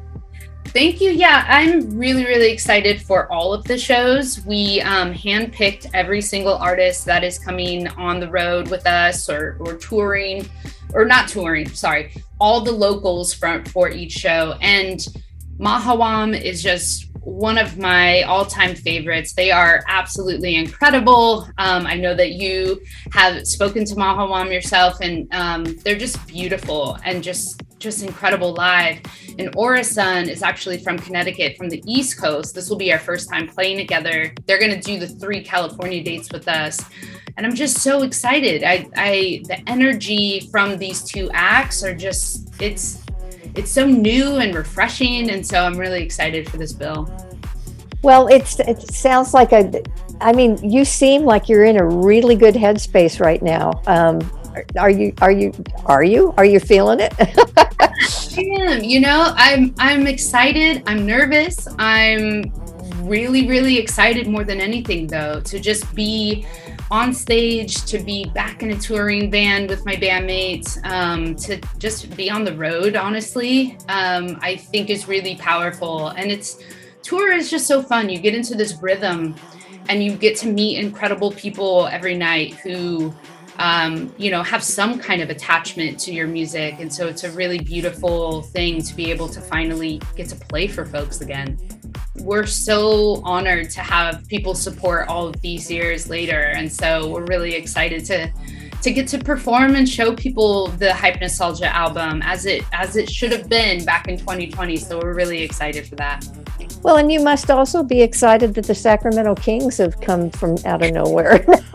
Thank you. Yeah, I'm really, really excited for all of the shows. We um, handpicked every single artist that is coming on the road with us or, or touring, or not touring, sorry, all the locals from, for each show. And Mahawam is just one of my all-time favorites. They are absolutely incredible. Um, I know that you have spoken to Mahawam yourself, and um, they're just beautiful and just just incredible live. And Orasun is actually from Connecticut, from the East Coast. This will be our first time playing together. They're going to do the three California dates with us. And I'm just so excited. I, I, the energy from these two acts are just, it's, it's so new and refreshing. And so I'm really excited for this bill. Well, it's it sounds like a. I mean, you seem like you're in a really good headspace right now. Um, are you? Are you? Are you? Are you feeling it? I am. You know, I'm. I'm excited. I'm nervous. I'm really, really excited more than anything, though, to just be on stage, to be back in a touring band with my bandmates, um, to just be on the road. Honestly, um, I think is really powerful, and it's tour is just so fun. You get into this rhythm, and you get to meet incredible people every night who um, you know, have some kind of attachment to your music. And so it's a really beautiful thing to be able to finally get to play for folks again. We're so honored to have people support all of these years later. And so we're really excited to to get to perform and show people the Hype Nostalgia album as it as it should have been back in 2020. So we're really excited for that. Well, and you must also be excited that the Sacramento Kings have come from out of nowhere.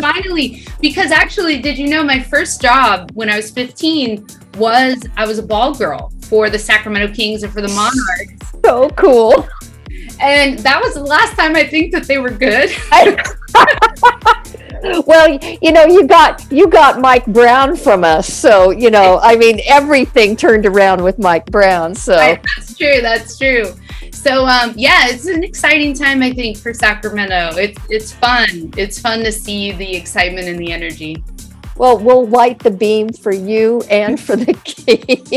finally. Because actually, did you know my first job when I was 15 was I was a ball girl for the Sacramento Kings and for the Monarchs. So cool. And that was the last time I think that they were good. well, you know, you got you got Mike Brown from us, so you know, I mean, everything turned around with Mike Brown. So that's true. That's true. So um, yeah, it's an exciting time I think for Sacramento. It's it's fun. It's fun to see the excitement and the energy. Well, we'll light the beam for you and for the Kings.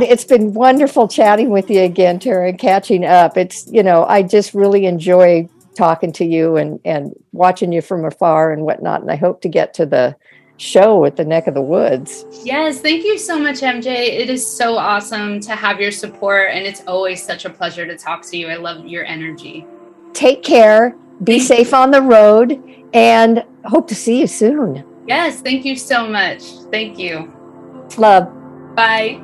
It's been wonderful chatting with you again, Terra, and catching up. It's, you know, I just really enjoy talking to you and, and watching you from afar and whatnot. And I hope to get to the show at the neck of the woods. Yes, thank you so much, MJ. It is so awesome to have your support, and it's always such a pleasure to talk to you. I love your energy. Take care, be safe on the road, and hope to see you soon. Yes, thank you so much. Thank you. Love. Bye.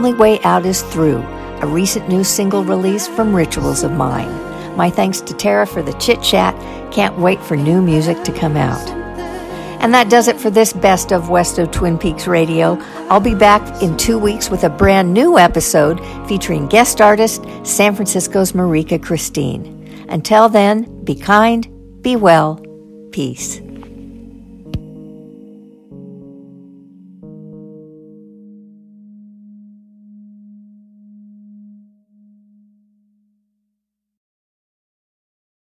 Only Way Out Is Through, a recent new single release from Rituals of Mine. My thanks to Terra for the chit chat. Can't wait for new music to come out. And that does it for this best of West of Twin Peaks Radio. I'll be back in two weeks with a brand new episode featuring guest artist San Francisco's Marika Christine. Until then, be kind, be well, peace.